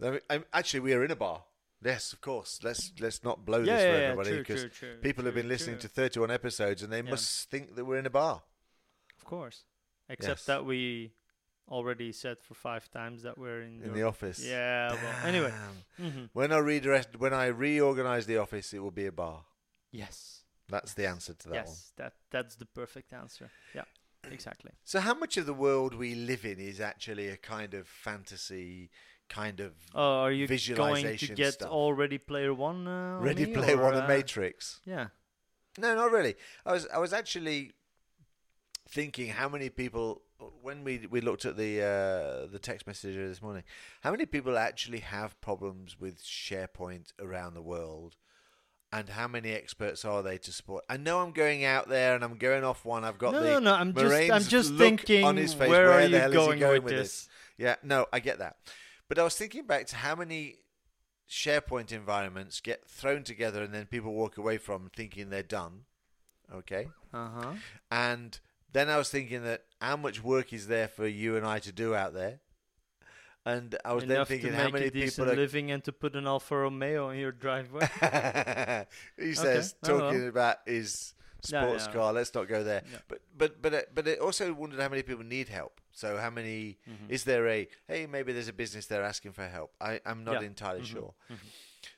I'm- actually, we are in a bar. Yes, of course. Let's let's not blow yeah, this for yeah, everybody because true, true, people have been listening true. to 31 episodes and they Yeah. must think that we're in a bar. Of course. Except Yes. that we already said for five times that we're in, in your- the office. Yeah. Well, anyway. Damn. hmm When I redirect, when I reorganize the office, it will be a bar. Yes. That's the answer to that one. yes. That that's the perfect answer. Yeah. Exactly. So, how much of the world we live in is actually a kind of fantasy, kind of Oh, are you going to get stuff. all Ready Player One? Uh, Ready me, Player or, One and uh, Matrix? Yeah. No, not really. I was I was actually thinking how many people when we we looked at the uh, the text messenger this morning, how many people actually have problems with SharePoint around the world, and how many experts are they to support? I know I'm going out there and I'm going off one. I've got No, the no, no. I'm just, I'm just thinking. on his face. Where, Where are the you hell is he going, going with with this? Yeah, no, I get that. But I was thinking back to how many SharePoint environments get thrown together and then people walk away from thinking they're done. Okay. Uh huh. And then I was thinking that how much work is there for you and I to do out there? And I was Enough then thinking how many people are. living and to put an Alfa Romeo in your driveway. he says well. talking about his sports car. Let's not go there. But but but uh, but it also wondered how many people need help. So how many Mhm. is there a hey maybe there's a business they're asking for help. I I'm not Yeah. entirely Mhm. sure. Mhm.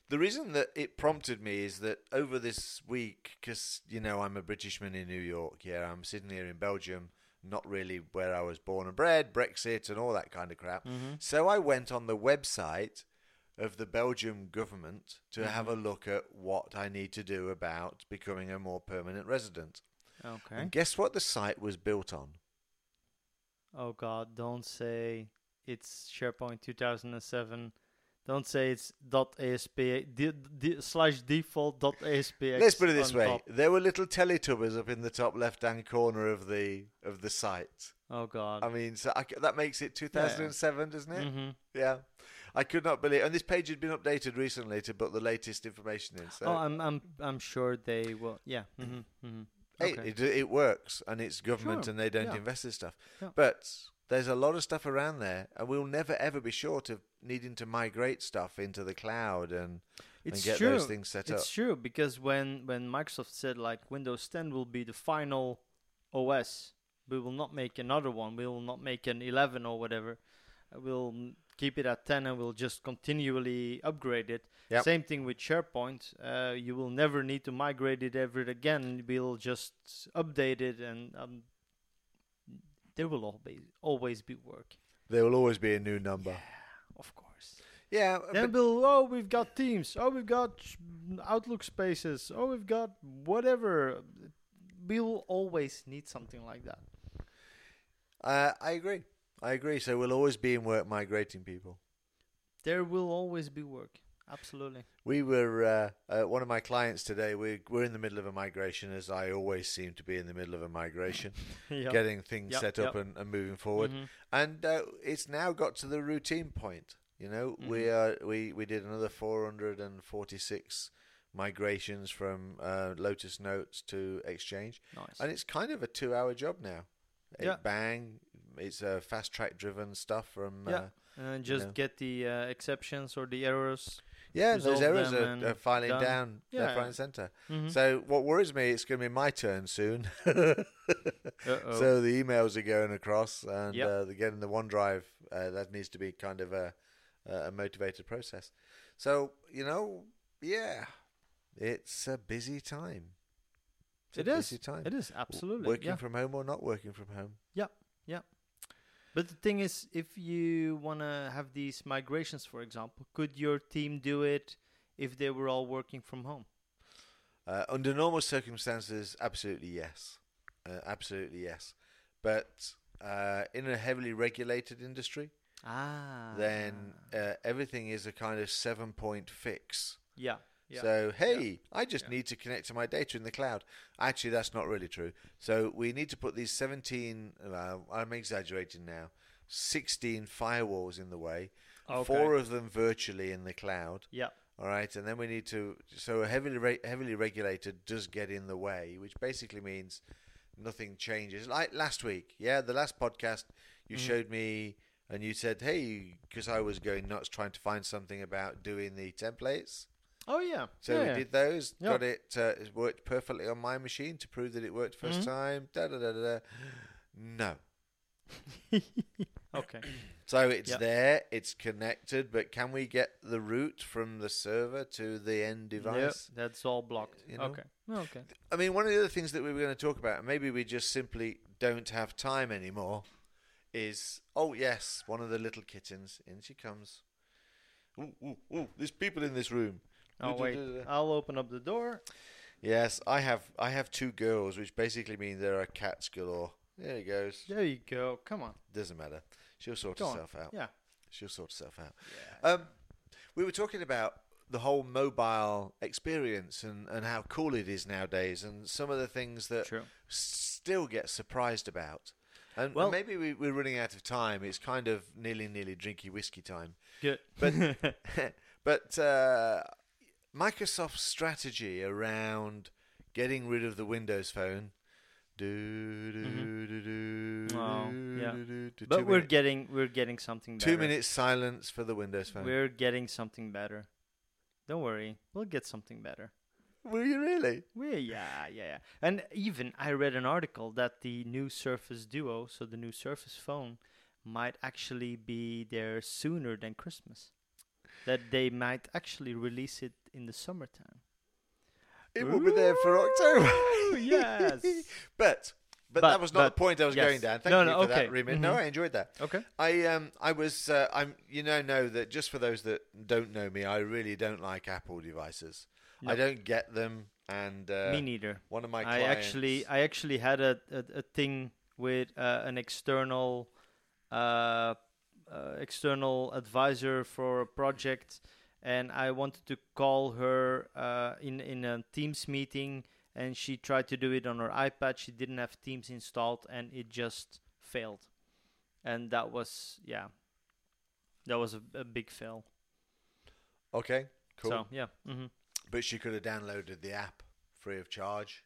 The reason that it prompted me is that over this week, because you know I'm a Britishman in New York. Yeah, I'm sitting here in Belgium, not really where I was born and bred, Brexit and all that kind of crap. Mhm. So I went on the website of the Belgium government to have a look at what I need to do about becoming a more permanent resident. Okay. And guess what the site was built on? Oh God! Don't say it's SharePoint 2007 Don't say it's .asp d, d, slash default .aspx. Let's put it this way: top. there were little Teletubbies up in the top left-hand corner of the of the site. Oh god. I mean, so I that makes it 2007, doesn't it? hmm Yeah, I could not believe. And this page had been updated recently to put the latest information in. So Oh, I'm I'm I'm sure they will. Yeah. Mm-hmm. hmm hey, okay. it, it works, and it's government, Sure, and they don't yeah. invest in stuff. Yeah. But there's a lot of stuff around there, and we'll never ever be short of needing to migrate stuff into the cloud and, and It's get true. those things set It's up. It's true because when when Microsoft said like Windows 10 will be the final OS, we will not make another one. We will not make an 11 or whatever. We'll keep it at 10 and we'll just continually upgrade it. Yep. Same thing with SharePoint. Uh, you will never need to migrate it ever again. We'll just update it and um, there will always always be work. There will always be a new number. Of course. Yeah, Then we'll, oh, we've got Teams. Oh, we've got Outlook Spaces. Oh, we've got whatever. We'll always need something like that. uh, I agree. I agree. So we'll always be in work migrating people. There will always be work. Absolutely. We were uh, uh, one of my clients today. We we're in the middle of a migration, as I always seem to be in the middle of a migration, yeah. getting things Yep, set up yep. and, and moving forward. Mhm. And uh, it's now got to the routine point. You know, we Mhm. are we we did another 446 migrations from uh, Lotus Notes to Exchange, Nice. and it's kind of a two-hour job now. It Yeah. Bang! It's uh, fast track driven stuff from. Yeah. Uh, and just know. get the uh, exceptions or the errors. Yeah, those errors are, are filing done. down left, Yeah. right, and centre. Mhm. So what worries me, it's going to be my turn soon. So the emails are going across, and Yep. uh, they're getting the OneDrive. Uh, that needs to be kind of a, a motivated process. So you know, yeah, it's a busy time. It's It a is. busy time. it is absolutely. working yeah. from home or not working from home. But the thing is, if you want to have these migrations, for example, could your team do it if they were all working from home? Uh, under normal circumstances, absolutely yes, uh, absolutely yes. But uh, in a heavily regulated industry, Ah. then uh, everything is a kind of seven-point fix. yeah. Yeah. So, hey, I just Yeah. need to connect to my data in the cloud. Actually, that's not really true. So, we need to put these 17, uh, I'm exaggerating now, 16 firewalls in the way, Okay. four of them virtually in the cloud. Yeah. All right, and then we need to. So, heavily re- heavily regulated does get in the way, which basically means nothing changes. Like last week, yeah, the last podcast, you Mhm. showed me and you said, hey, because I was going nuts trying to find something about doing the templates. Oh yeah. So yeah. we did those, Yeah. got it, uh, it worked perfectly on my machine to prove that it worked 1st Mhm. time. Da da da da. No. okay. So it's Yeah. there, it's connected, but can we get the route from the server to the end device? Yep, that's all blocked. You know? Okay. Okay. I mean, one of the other things that we were going to talk about, and maybe we just simply don't have time anymore, is oh yes, one of the little kittens, in she comes. Ooh, ooh, ooh! There's people in this room. Oh wait, I'll open up the door. Yes, I have. I have two girls, which basically means there are cats galore. There he goes. There you go. Come on. Doesn't matter. She'll sort Go on. herself out. Yeah. She'll sort herself out. Yeah. Um, we were talking about the whole mobile experience and, and how cool it is nowadays, and some of the things that True. still get surprised about. And, and Well- maybe we, we're running out of time. It's kind of nearly, nearly drinky whiskey time. Good. But but uh, Microsoft's strategy around getting rid of the Windows Phone. Do, do, mm-hmm. do, Oh, yeah. but we're getting we're getting something better. two minutes silence for the Windows Phone. We're getting something better. Don't worry, we'll get something better. Were you really? We yeah, yeah, yeah. And even I read an article that the new Surface Duo, so the new Surface phone, might actually be there sooner than Christmas. That they might actually release it in the summertime. It will be there for October. Yes. but, but But- that was not but- the point I was yes. going down. Thank No, you no, for okay. that remit. No, Mhm. I enjoyed that. Okay. I um I was uh, I'm you know know that just for those that don't know me, I really don't like Apple devices. I don't get them, and uh, Me neither. one of my I actually I actually had a a, a thing with uh, an external uh, uh, external advisor for a project, and I wanted to call her uh, in in a Teams meeting, and she tried to do it on her iPad. She didn't have Teams installed, and it just failed, and that was yeah, that was a, a big fail. Okay, cool. So yeah. hmm But she could have downloaded the app free of charge.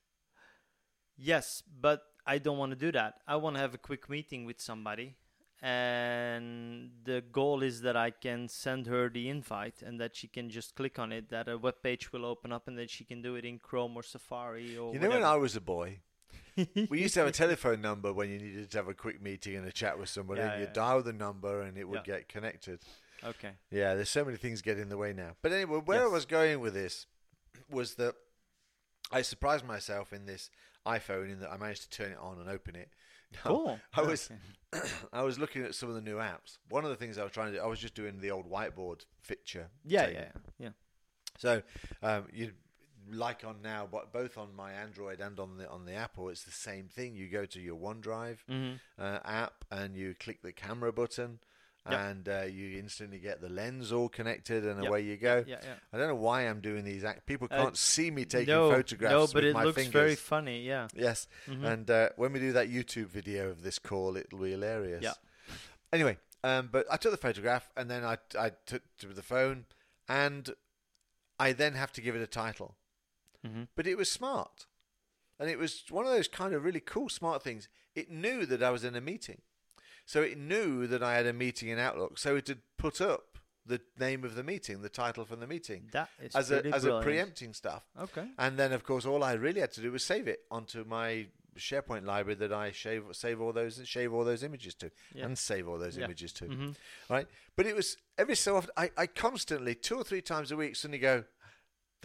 Yes, but I don't want to do that. I want to have a quick meeting with somebody. And the goal is that I can send her the invite and that she can just click on it, that a web page will open up and that she can do it in Chrome or Safari or You know, when. I was a boy, we used to have a telephone number when you needed to have a quick meeting and a chat with somebody. Yeah, and you yeah. dial the number and it would get connected. Okay. Yeah, there's so many things get in the way now. But anyway, where I was going with this was that I surprised myself in this iPhone in that I managed to turn it on and open it. Now, Cool. I was Okay. I was looking at some of the new apps. One of the things I was trying to do, I was just doing the old whiteboard feature. Yeah, thing. yeah, yeah. So um, you like on now, but both on my Android and on the on the Apple, it's the same thing. You go to your OneDrive hmm uh, app and you click the camera button, Yep. and uh, you instantly get the lens all connected, and Yep. away you go. Yeah, yeah. I don't know why I'm doing these. Act- People Uh, can't see me taking no, photographs no, but with it my looks fingers. very funny. Yeah. yes, Mhm. and uh, when we do that YouTube video of this call, it'll be hilarious. Yeah. Anyway, um, but I took the photograph and then I I took to the phone, and I then have to give it a title. hmm But it was smart, and it was one of those kind of really cool smart things. It knew that I was in a meeting, so it knew that I had a meeting in Outlook. So it had put up the name of the meeting, the title from the meeting, That is as a as a preempting stuff. Okay. And then, of course, all I really had to do was save it onto my SharePoint library that I shave save all those shave all those images to, Yeah. and save all those Yeah. images to. hmm Right? But it was every so often. I, I constantly two or three times a week suddenly go,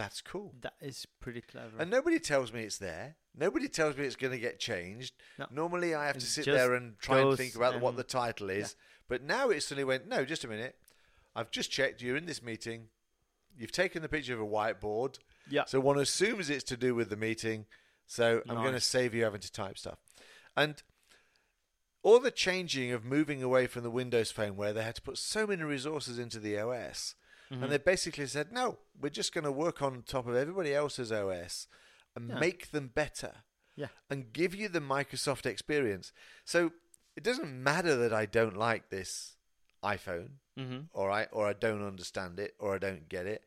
"That's cool," That is pretty clever. and nobody tells me it's there. Nobody tells me it's going to get changed. No. Normally, I have to sit there and try and think about what the title is. But now it suddenly went, "No, just a minute. I've just checked. You're in this meeting. You've taken the picture of a whiteboard." yeah. So one assumes it's to do with the meeting. So I'm going to save you having to type stuff. And all the changing of moving away from the Windows phone where they had to put so many resources into the OS. Mhm. And they basically said, no, we're just going to work on top of everybody else's OS and Yeah. make them better Yeah. and give you the Microsoft experience. So it doesn't matter that I don't like this iPhone hmm all right, or I don't understand it, or I don't get it,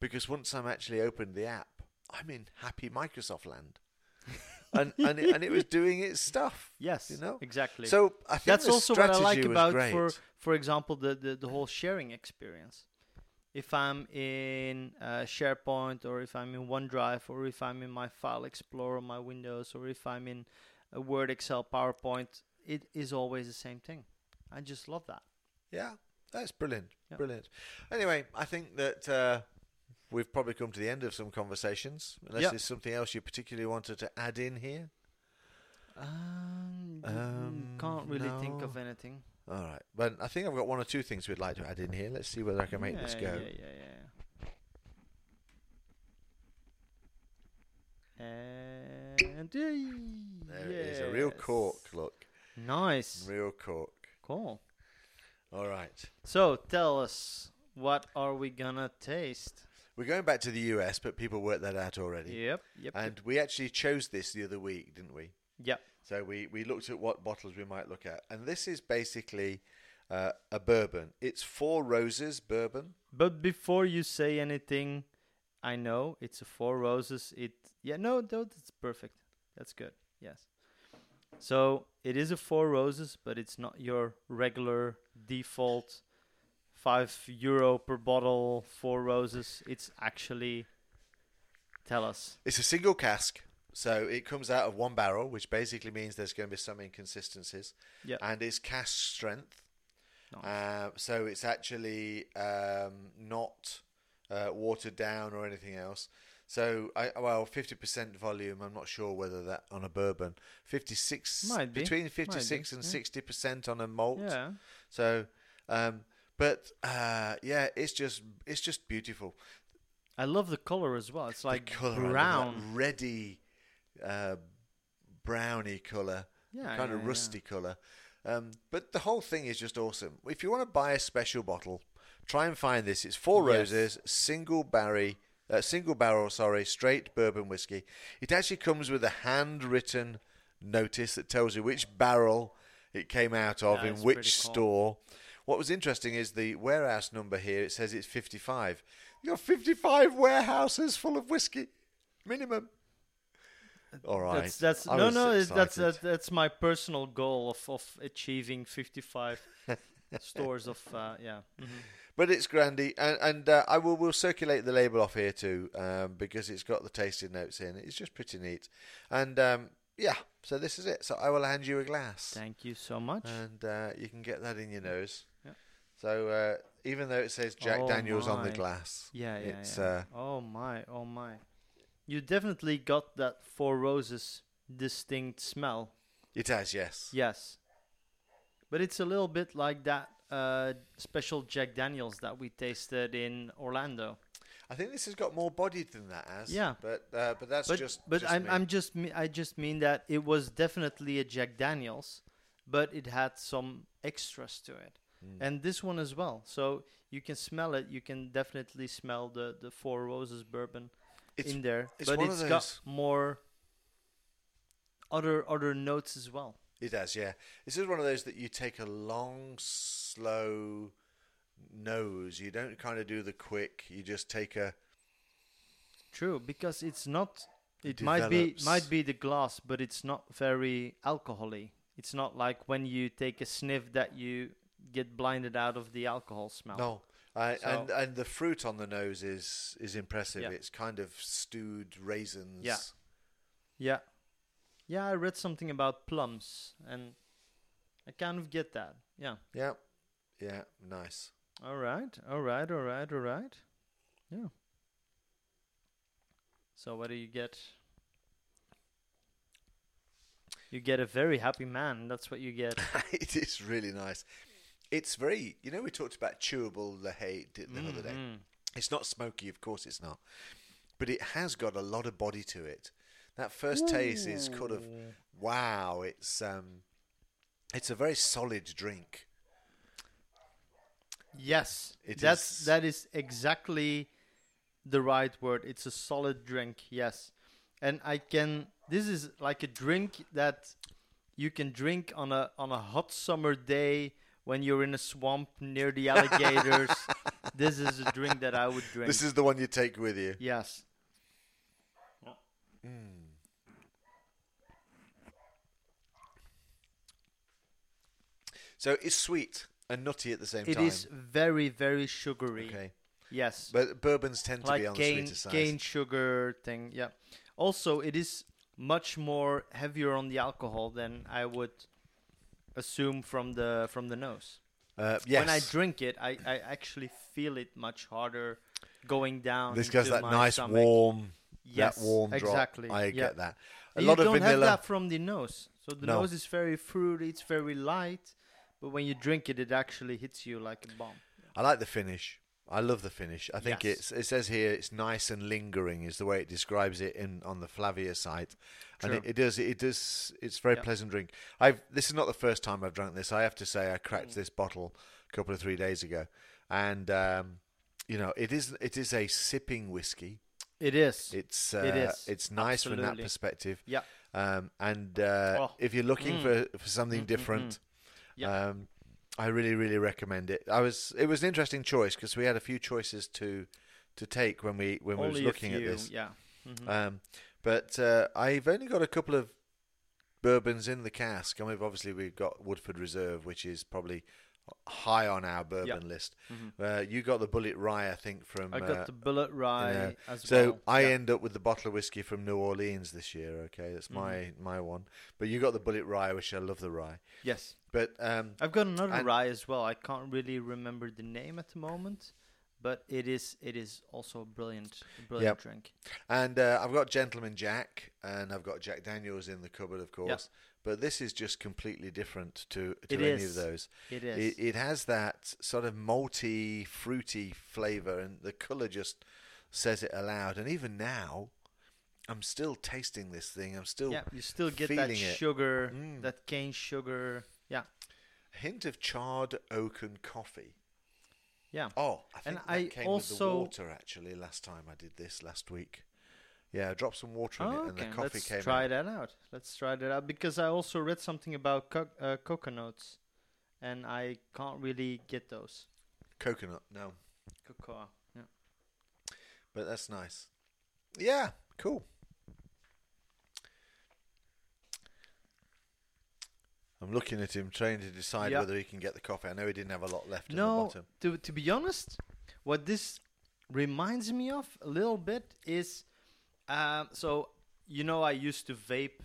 because once I'm actually opened the app, I'm in happy Microsoft land, and and it, and it was doing its stuff. Yes. you know? Exactly. So I think That's also what I like about great. for for example the, the the whole sharing experience. If I'm in uh, SharePoint or if I'm in OneDrive or if I'm in my File Explorer, on my Windows, or if I'm in a Word, Excel, PowerPoint, it is always the same thing. I just love that. yeah, that's brilliant, Yeah. brilliant. Anyway, I think that uh, we've probably come to the end of some conversations. Unless Yeah. there's something else you particularly wanted to add in here. Um, Um, can't really think of anything. All right, but I think I've got one or two things we'd like to add in here. Let's see whether I can make this go. Yeah, yeah, yeah. And uh, There it is, a real cork. Look, Nice. real cork. Cool. All right. So tell us, what are we gonna taste? We're going back to the US, but people worked that out already. Yep. Yep. And we actually chose this the other week, didn't we? Yep. So we, we looked at what bottles we might look at. And this is basically uh, a bourbon. It's Four Roses bourbon. But before you say anything, I know it's a Four Roses. It yeah no no that's perfect. That's good. Yes. So it is a Four Roses, but it's not your regular default five euro per bottle Four Roses. It's actually tell us. It's a single cask. So it comes out of one barrel, which basically means there's going to be some inconsistencies. And it's cask strength. Nice. Uh, so it's actually um, not uh, watered down or anything else. So I well, fifty percent volume. I'm not sure whether that on a bourbon. Fifty six Might be. between fifty six be, and yeah. sixty percent on a malt. Yeah. So, um, but uh, yeah, it's just it's just beautiful. I love the color as well. It's like the colour, I love that brown. reddy, uh, browny color, Yeah. kind yeah, of yeah. rusty color. Um, but the whole thing is just awesome. If you want to buy a special bottle, try and find this. It's Four Yes. Roses, single barry, uh, single barrel, sorry, straight bourbon whiskey. It actually comes with a handwritten notice that tells you which barrel it came out of Yeah, in which cool. store. What was interesting is the warehouse number here. It says it's 55. You got 55 warehouses full of whiskey, minimum. All right. That's that's I no no it- that's that's that's my personal goal of of achieving 55 stores of uh, yeah. mhm. But it's grandy, and, and uh, I will will circulate the label off here too, um, because it's got the tasting notes in. It's just pretty neat, and um, yeah. So this is it. So I will hand you a glass, Thank you so much. and uh, you can get that in your nose. Yeah. So uh, even though it says Jack Oh Daniels on the glass, yeah yeah it's, yeah. uh, oh my oh my. You definitely got that Four Roses distinct smell. it has yes. Yes. But it's a little bit like that uh, special Jack Daniels that we tasted in Orlando. I think this has got more body than that has. Yeah. but uh, but that's but just. but just I'm me. I'm just I just mean that it was definitely a Jack Daniels, but it had some extras to it, Mm. and this one as well. So you can smell it. You can definitely smell the the Four Roses bourbon It's- in there, it's but it's got more other other notes as well. It does, yeah. This is one of those that you take a long, slow nose. You don't kind of do the quick. You just take a. True, because it's not. It develops. might be might be the glass, but it's not very alcoholy. It's not like when you take a sniff that you get blinded out of the alcohol smell. No, I, So- and and the fruit on the nose is is impressive. Yeah. It's kind of stewed raisins. Yeah. Yeah. Yeah, I read something about plums and I kind of get that. Yeah. yeah, yeah. Nice. All right. All right. All right. All right. Yeah. So what do you get? You get a very happy man. That's what you get. it is really nice. It's very. You know, we talked about chewable the hay the other day. Mhm. It's not smoky, of course it's not, but it has got a lot of body to it. That first taste is kind of wow. It's um, it's a very solid drink. Yes, It that's is- that is exactly the right word. It's a solid drink. Yes, and I can. This is like a drink that you can drink on a on a hot summer day when you're in a swamp near the alligators. this is a drink that I would drink. This is the one you take with you. yes. Hmm. So it's sweet and nutty at the same It time. It is very very sugary. okay, Yes. but bourbons tend to like be on the sweeter side. cane sugar thing. Yeah. Also, it is much more heavier on the alcohol than I would assume from the from the nose. Uh, yes, When I drink it, I, I actually feel it much harder going down. this goes into that nice stomach. warm, yes, that warm drop. exactly. I yeah. get that. A you lot don't of vanilla. have that from the nose. So the No. nose is very fruity. It's very light, but when you drink it, it actually hits you like a bomb. I like the finish. I love the finish. I think Yes. it's. It says here it's nice and lingering is the way it describes it in on the Flaviar site, and it, it does. It does. It's very Yeah. pleasant drink. I've. This is not the first time I've drunk this. I have to say I cracked Mm. this bottle a couple of three days ago, and um, you know it is. It is a sipping whiskey. It is. It's. Uh, It is, It's nice from that perspective. yeah. Um, and uh, Oh. if you're looking Mm. for for something Mm, mm, different, Yeah. um, I really really recommend it. I was it was an interesting choice because we had a few choices to to take when we when we Only was looking few. at this. Yeah. Mhm. Um, but uh, I've only got a couple of bourbons in the cask, and we've obviously we've got Woodford Reserve, which is probably high on our bourbon list. Mhm. Uh, you got the Bulleit Rye, I think, from. I uh, got the Bulleit rye yeah. as so well. I yeah. end up with the bottle of whiskey from New Orleans this year. Okay, that's my Mm-hmm. my one. But you got the Bulleit Rye, which I love the rye. yes. But um, I've got another And- rye as well. I can't really remember the name at the moment, but it is it is also a brilliant brilliant Yep. drink. and uh, I've got Gentleman Jack, and I've got Jack Daniels in the cupboard, of course. But this is just completely different to to It any is. of those. It is. It, it has that sort of malty, fruity flavour, and the colour just says it aloud. And even now, I'm still tasting this thing. I'm still yeah, you still get that it. sugar, Mm. that cane sugar. Yeah. hint of charred oak and coffee. Yeah. Oh, I think And that I came with also- the water actually last time I did this last week. Yeah, drop some water in Oh, it and okay. the coffee came. Let's try out. that out. Let's try that out because I also read something about co- uh, coconuts, and I can't really get those. Coconut, no. Cocoa. Yeah. But that's nice. Yeah, cool. I'm looking at him trying to decide Yeah. whether he can get the coffee. I know he didn't have a lot left in the No, bottom. to to be honest, what this reminds me of a little bit is, um, so you know I used to vape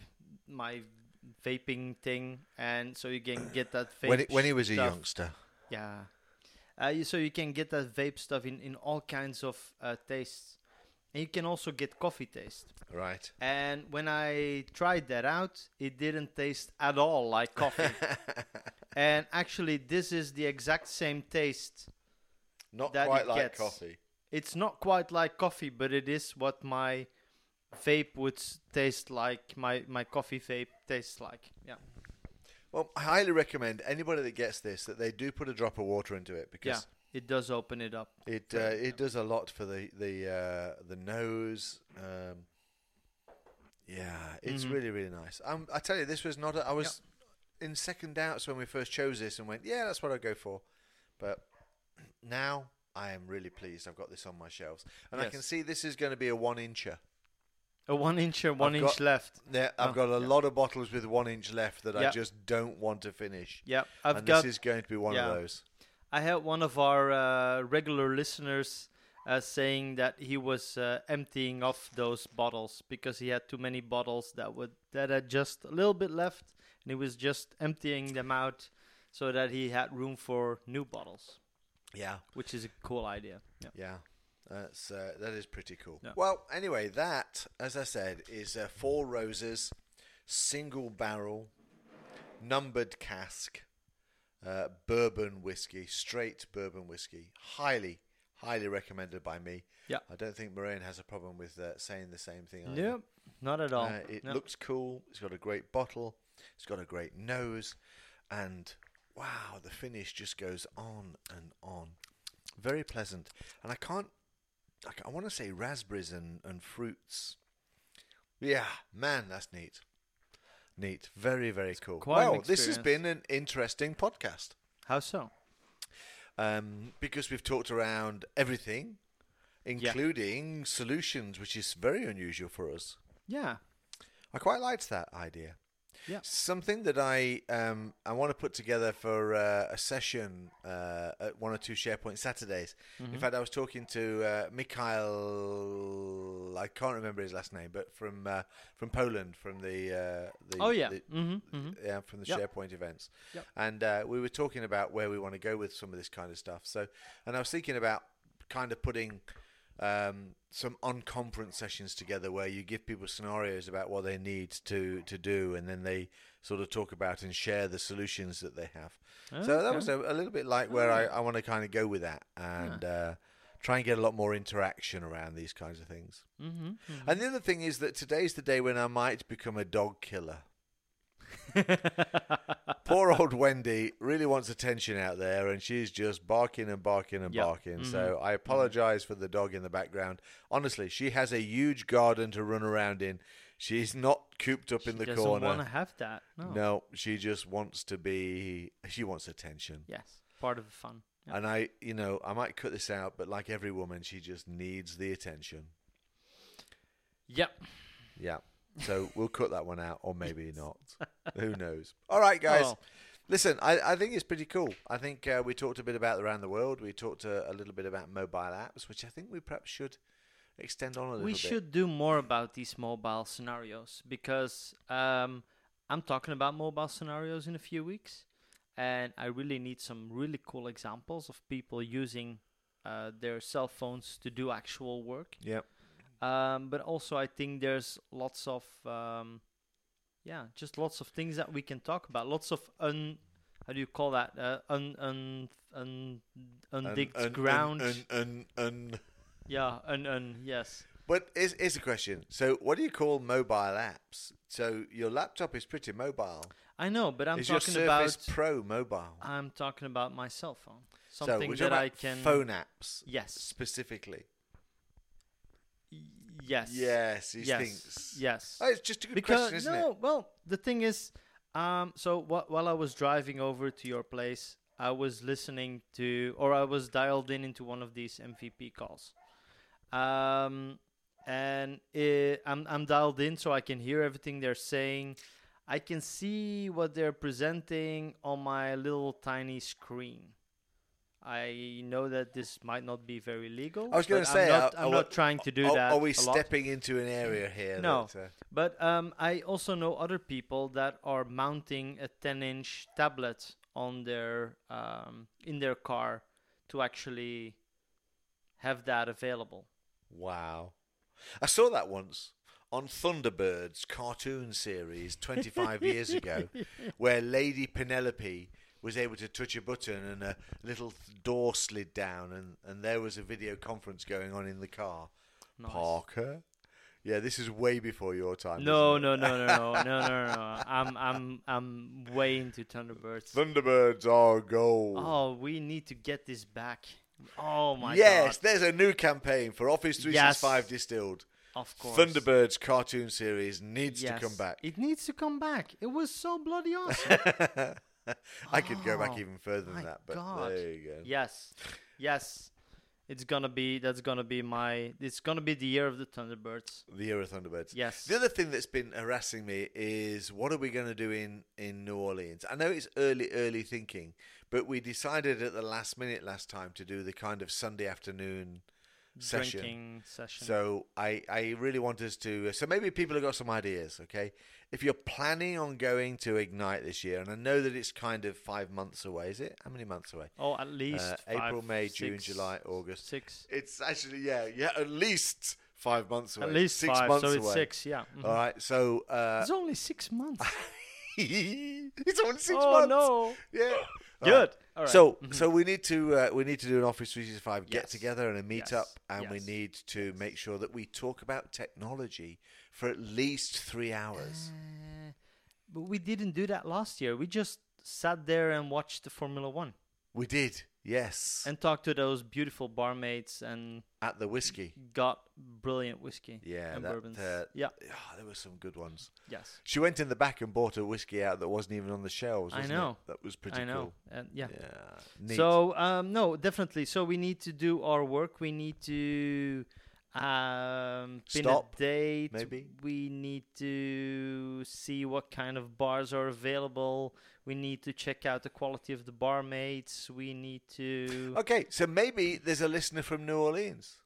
my vaping thing, and so you can get that vape When he, when he was a youngster. Yeah. Uh, so you can get that vape stuff in, in all kinds of uh, tastes. And you can also get coffee taste. Right. And when I tried that out, it didn't taste at all like coffee. and actually, this is the exact same taste. Not That quite it like gets. coffee. It's not quite like coffee, but it is what my vape would taste like. My, my coffee vape tastes like. Yeah. Well, I highly recommend anybody that gets this that they do put a drop of water into it because Yeah. It does open it up. it uh, it yeah. does a lot for the the uh, the nose. Um, yeah, it's Mhm. really really nice. Um, I tell you, this was not. A, I was in second doubts when we first chose this and went, yeah, that's what I'd go for. But now I am really pleased. I've got this on my shelves, and I can see this is going to be a one incher. A one incher, one I've inch got- left. Yeah, I've Oh, got a yeah. lot of bottles with one inch left that I just don't want to finish. Yep. I've and got this is going to be one yeah. of those. I had one of our uh, regular listeners uh, saying that he was uh, emptying off those bottles because he had too many bottles that would that had just a little bit left, and he was just emptying them out so that he had room for new bottles, Yeah, which is a cool idea. Yeah. yeah. That's uh, that is pretty cool. Yeah. Well, anyway, that as I said is uh, four roses, single barrel, numbered cask, uh, bourbon whiskey, straight bourbon whiskey. Highly, highly recommended by me. Yeah. I don't think Marijn has a problem with uh, saying the same thing. either. Yep. Not at all. Uh, it No. looks cool. It's got a great bottle. It's got a great nose, and wow, the finish just goes on and on. Very pleasant, and I can't. I, I want to say raspberries and, and fruits. Yeah, man, that's neat. Neat. Very, very cool. quite well, this has been an interesting podcast How so? um, because we've talked around everything, including solutions, which is very unusual for us. Yeah. I quite liked that idea. Yeah. Something that I um, I want to put together for uh, a session uh, at one or two SharePoint Saturdays. Mm-hmm. In fact, I was talking to uh, Mikhail. I can't remember his last name, but from uh, from Poland, from the, uh, the Oh yeah. the- mm-hmm, mm-hmm. yeah, from the Yep. SharePoint events. Yep. And uh, we were talking about where we want to go with some of this kind of stuff. So, and I was thinking about kind of putting um, some on-conference sessions together where you give people scenarios about what they need to to do, and then they sort of talk about and share the solutions that they have. so that was a, a little bit like where I, I want to kind of go with that and uh, try and get a lot more interaction around these kinds of things. Mm-hmm. And the other thing is that today's the day when I might become a dog killer. Poor old Wendy really wants attention out there, and she's just barking and barking and Yep. barking. So mm-hmm. I mm-hmm. apologize for the dog in the background. Honestly, she has a huge garden to run around in. She's not cooped up in the doesn't corner. want to have that. No. No, she just wants to be. She wants attention. Yes. Part of the fun. Yeah. And I, you know, I might cut this out, but like every woman, she just needs the attention. Yep. Yeah. So we'll cut that one out, or maybe not. Who knows? All right, guys. Oh. Listen, I, I think it's pretty cool. I think uh, we talked a bit about around the world. We talked uh, a little bit about mobile apps, which I think we perhaps should extend on a little bit. we bit. should do more about these mobile scenarios because um, I'm talking about mobile scenarios in a few weeks, and I really need some really cool examples of people using uh, their cell phones to do actual work. Yep. Um, but also, I think there's lots of um, yeah, just lots of things that we can talk about. Lots of un how do you call that? Uh, un un un undigged Un- un- ground. un- un- un- yeah, un un yes. But here's, here's a question. So, what do you call mobile apps? So your laptop is pretty mobile. I know, but I'm is your talking Surface about Pro mobile? I'm talking about my cell phone. so Something we're that I can phone apps Yes. specifically. Yes. Yes, he Yes. thinks. Yes. Oh, it's just a good because question, isn't no, it? well, the thing is, um, so wh- while I was driving over to your place, I was listening to, or I was dialed in into one of these MVP calls, um, and it, I'm I'm dialed in so I can hear everything they're saying. I can see what they're presenting on my little tiny screen. I know that this might not be very legal. I was gonna say, I'm not, I'm are not trying to do are, that. are we a lot. stepping into an area here? No. that, uh, But um, I also know other people that are mounting a 10-inch tablet on their um, in their car to actually have that available. wow. I saw that once on Thunderbirds cartoon series 25 years ago, where Lady Penelope was able to touch a button and a little th- door slid down, and, and there was a video conference going on in the car. Nice. Parker? Yeah, this is way before your time. No, isn't no, no, no, no, no, no, no. I'm, I'm, I'm way into Thunderbirds. Thunderbirds are gold. Oh, we need to get this back. Oh my God. yes, god! there's a new campaign for Office 365 Yes. distilled. Of course. Thunderbirds cartoon series needs Yes. to come back. It needs to come back. It was so bloody awesome. I could go back Oh, even further than that, but God. there you go. Yes, yes. It's gonna be. That's gonna be my. It's gonna be the year of the Thunderbirds. The year of Thunderbirds. Yes. The other thing that's been harassing me is what are we going to do in, in New Orleans? I know it's early, early thinking, but we decided at the last minute last time to do the kind of Sunday afternoon session. Drinking session. So I, I really want us to. So maybe people have got some ideas. Okay, if you're planning on going to Ignite this year, and I know that it's kind of five months away. Is it? How many months away? oh, at least Uh, five, April, May, June, July, August. Six. It's actually yeah, yeah, at least five months away. At least six five. months away. so it's away. six. Yeah. mhm. All right, so uh, It's only six months. it's only six oh months. no. Yeah. All Good. right. All right. So, Mhm. so we need to uh, we need to do an Office 365 get together and a meet up, Yes. and we need to make sure that we talk about technology for at least three hours. Uh, but we didn't do that last year. We just sat there and watched the Formula One We did, yes, and talked to those beautiful barmaids and at the whiskey. got brilliant whiskey Yeah, and that, bourbons. uh, yeah. Ah, there were some good ones. Yes. She went in the back and bought a whiskey out that wasn't even on the shelves. I wasn't it? know. That was pretty I know. cool. And yeah. Yeah. So um, no, definitely. So we need to do our work. We need to um, Stop, date. maybe? We need to see what kind of bars are available. We need to check out the quality of the barmaids. We need to okay, so maybe there's a listener from New Orleans.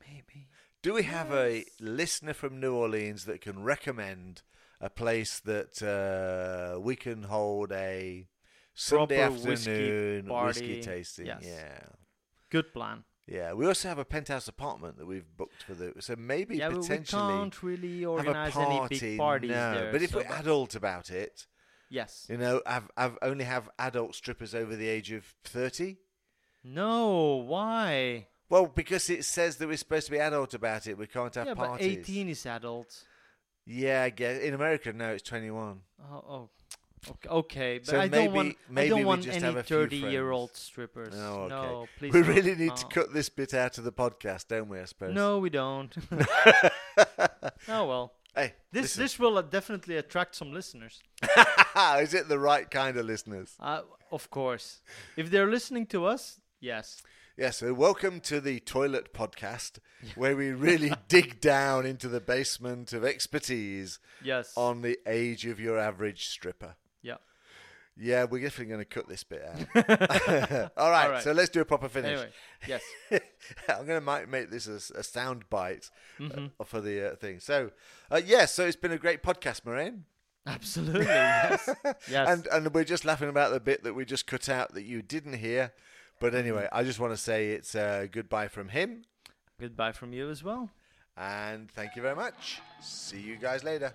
maybe. Do we have a listener from New Orleans that can recommend a place that uh, we can hold a Sunday Proper whiskey afternoon whiskey party, tasting? yes. Yeah. Good plan. Yeah, we also have a penthouse apartment that we've booked for the. So maybe yeah, but we potentially can't really have a organize party. any big parties no, there. but if so we're adult about it, yes. you know, I've I've only have adult strippers over the age of thirty. No, why? Well, because it says that we're supposed to be adult about it, we can't have yeah, but parties. 18 is adult. Yeah, I guess in America, no, it's twenty-one. Oh, oh. Okay, okay, but So I maybe- don't want I don't want just any have a few thirty-year-old strippers. Oh, okay. No, please. we don't. really need to cut this bit out of the podcast, don't we? I suppose. No, we don't. oh well, hey, this listen. this will uh, definitely attract some listeners. is it the right kind of listeners? Uh, of course, if they're listening to us, yes. Yes. so welcome to the Toilet Podcast, where we really dig down into the basement of expertise Yes. on the age of your average stripper. Yeah. Yeah, we're definitely going to cut this bit out. All right, All right. so let's do a proper finish. Anyway, yes. I'm going to make this a, a sound bite Mm-hmm. uh, for the uh, thing. So, uh, yes, so it's been a great podcast, Marijn. Absolutely. Yes. Yes. And and we're just laughing about the bit that we just cut out that you didn't hear. But anyway, I just want to say it's uh, goodbye from him, Goodbye from you as well. and thank you very much. See you guys later.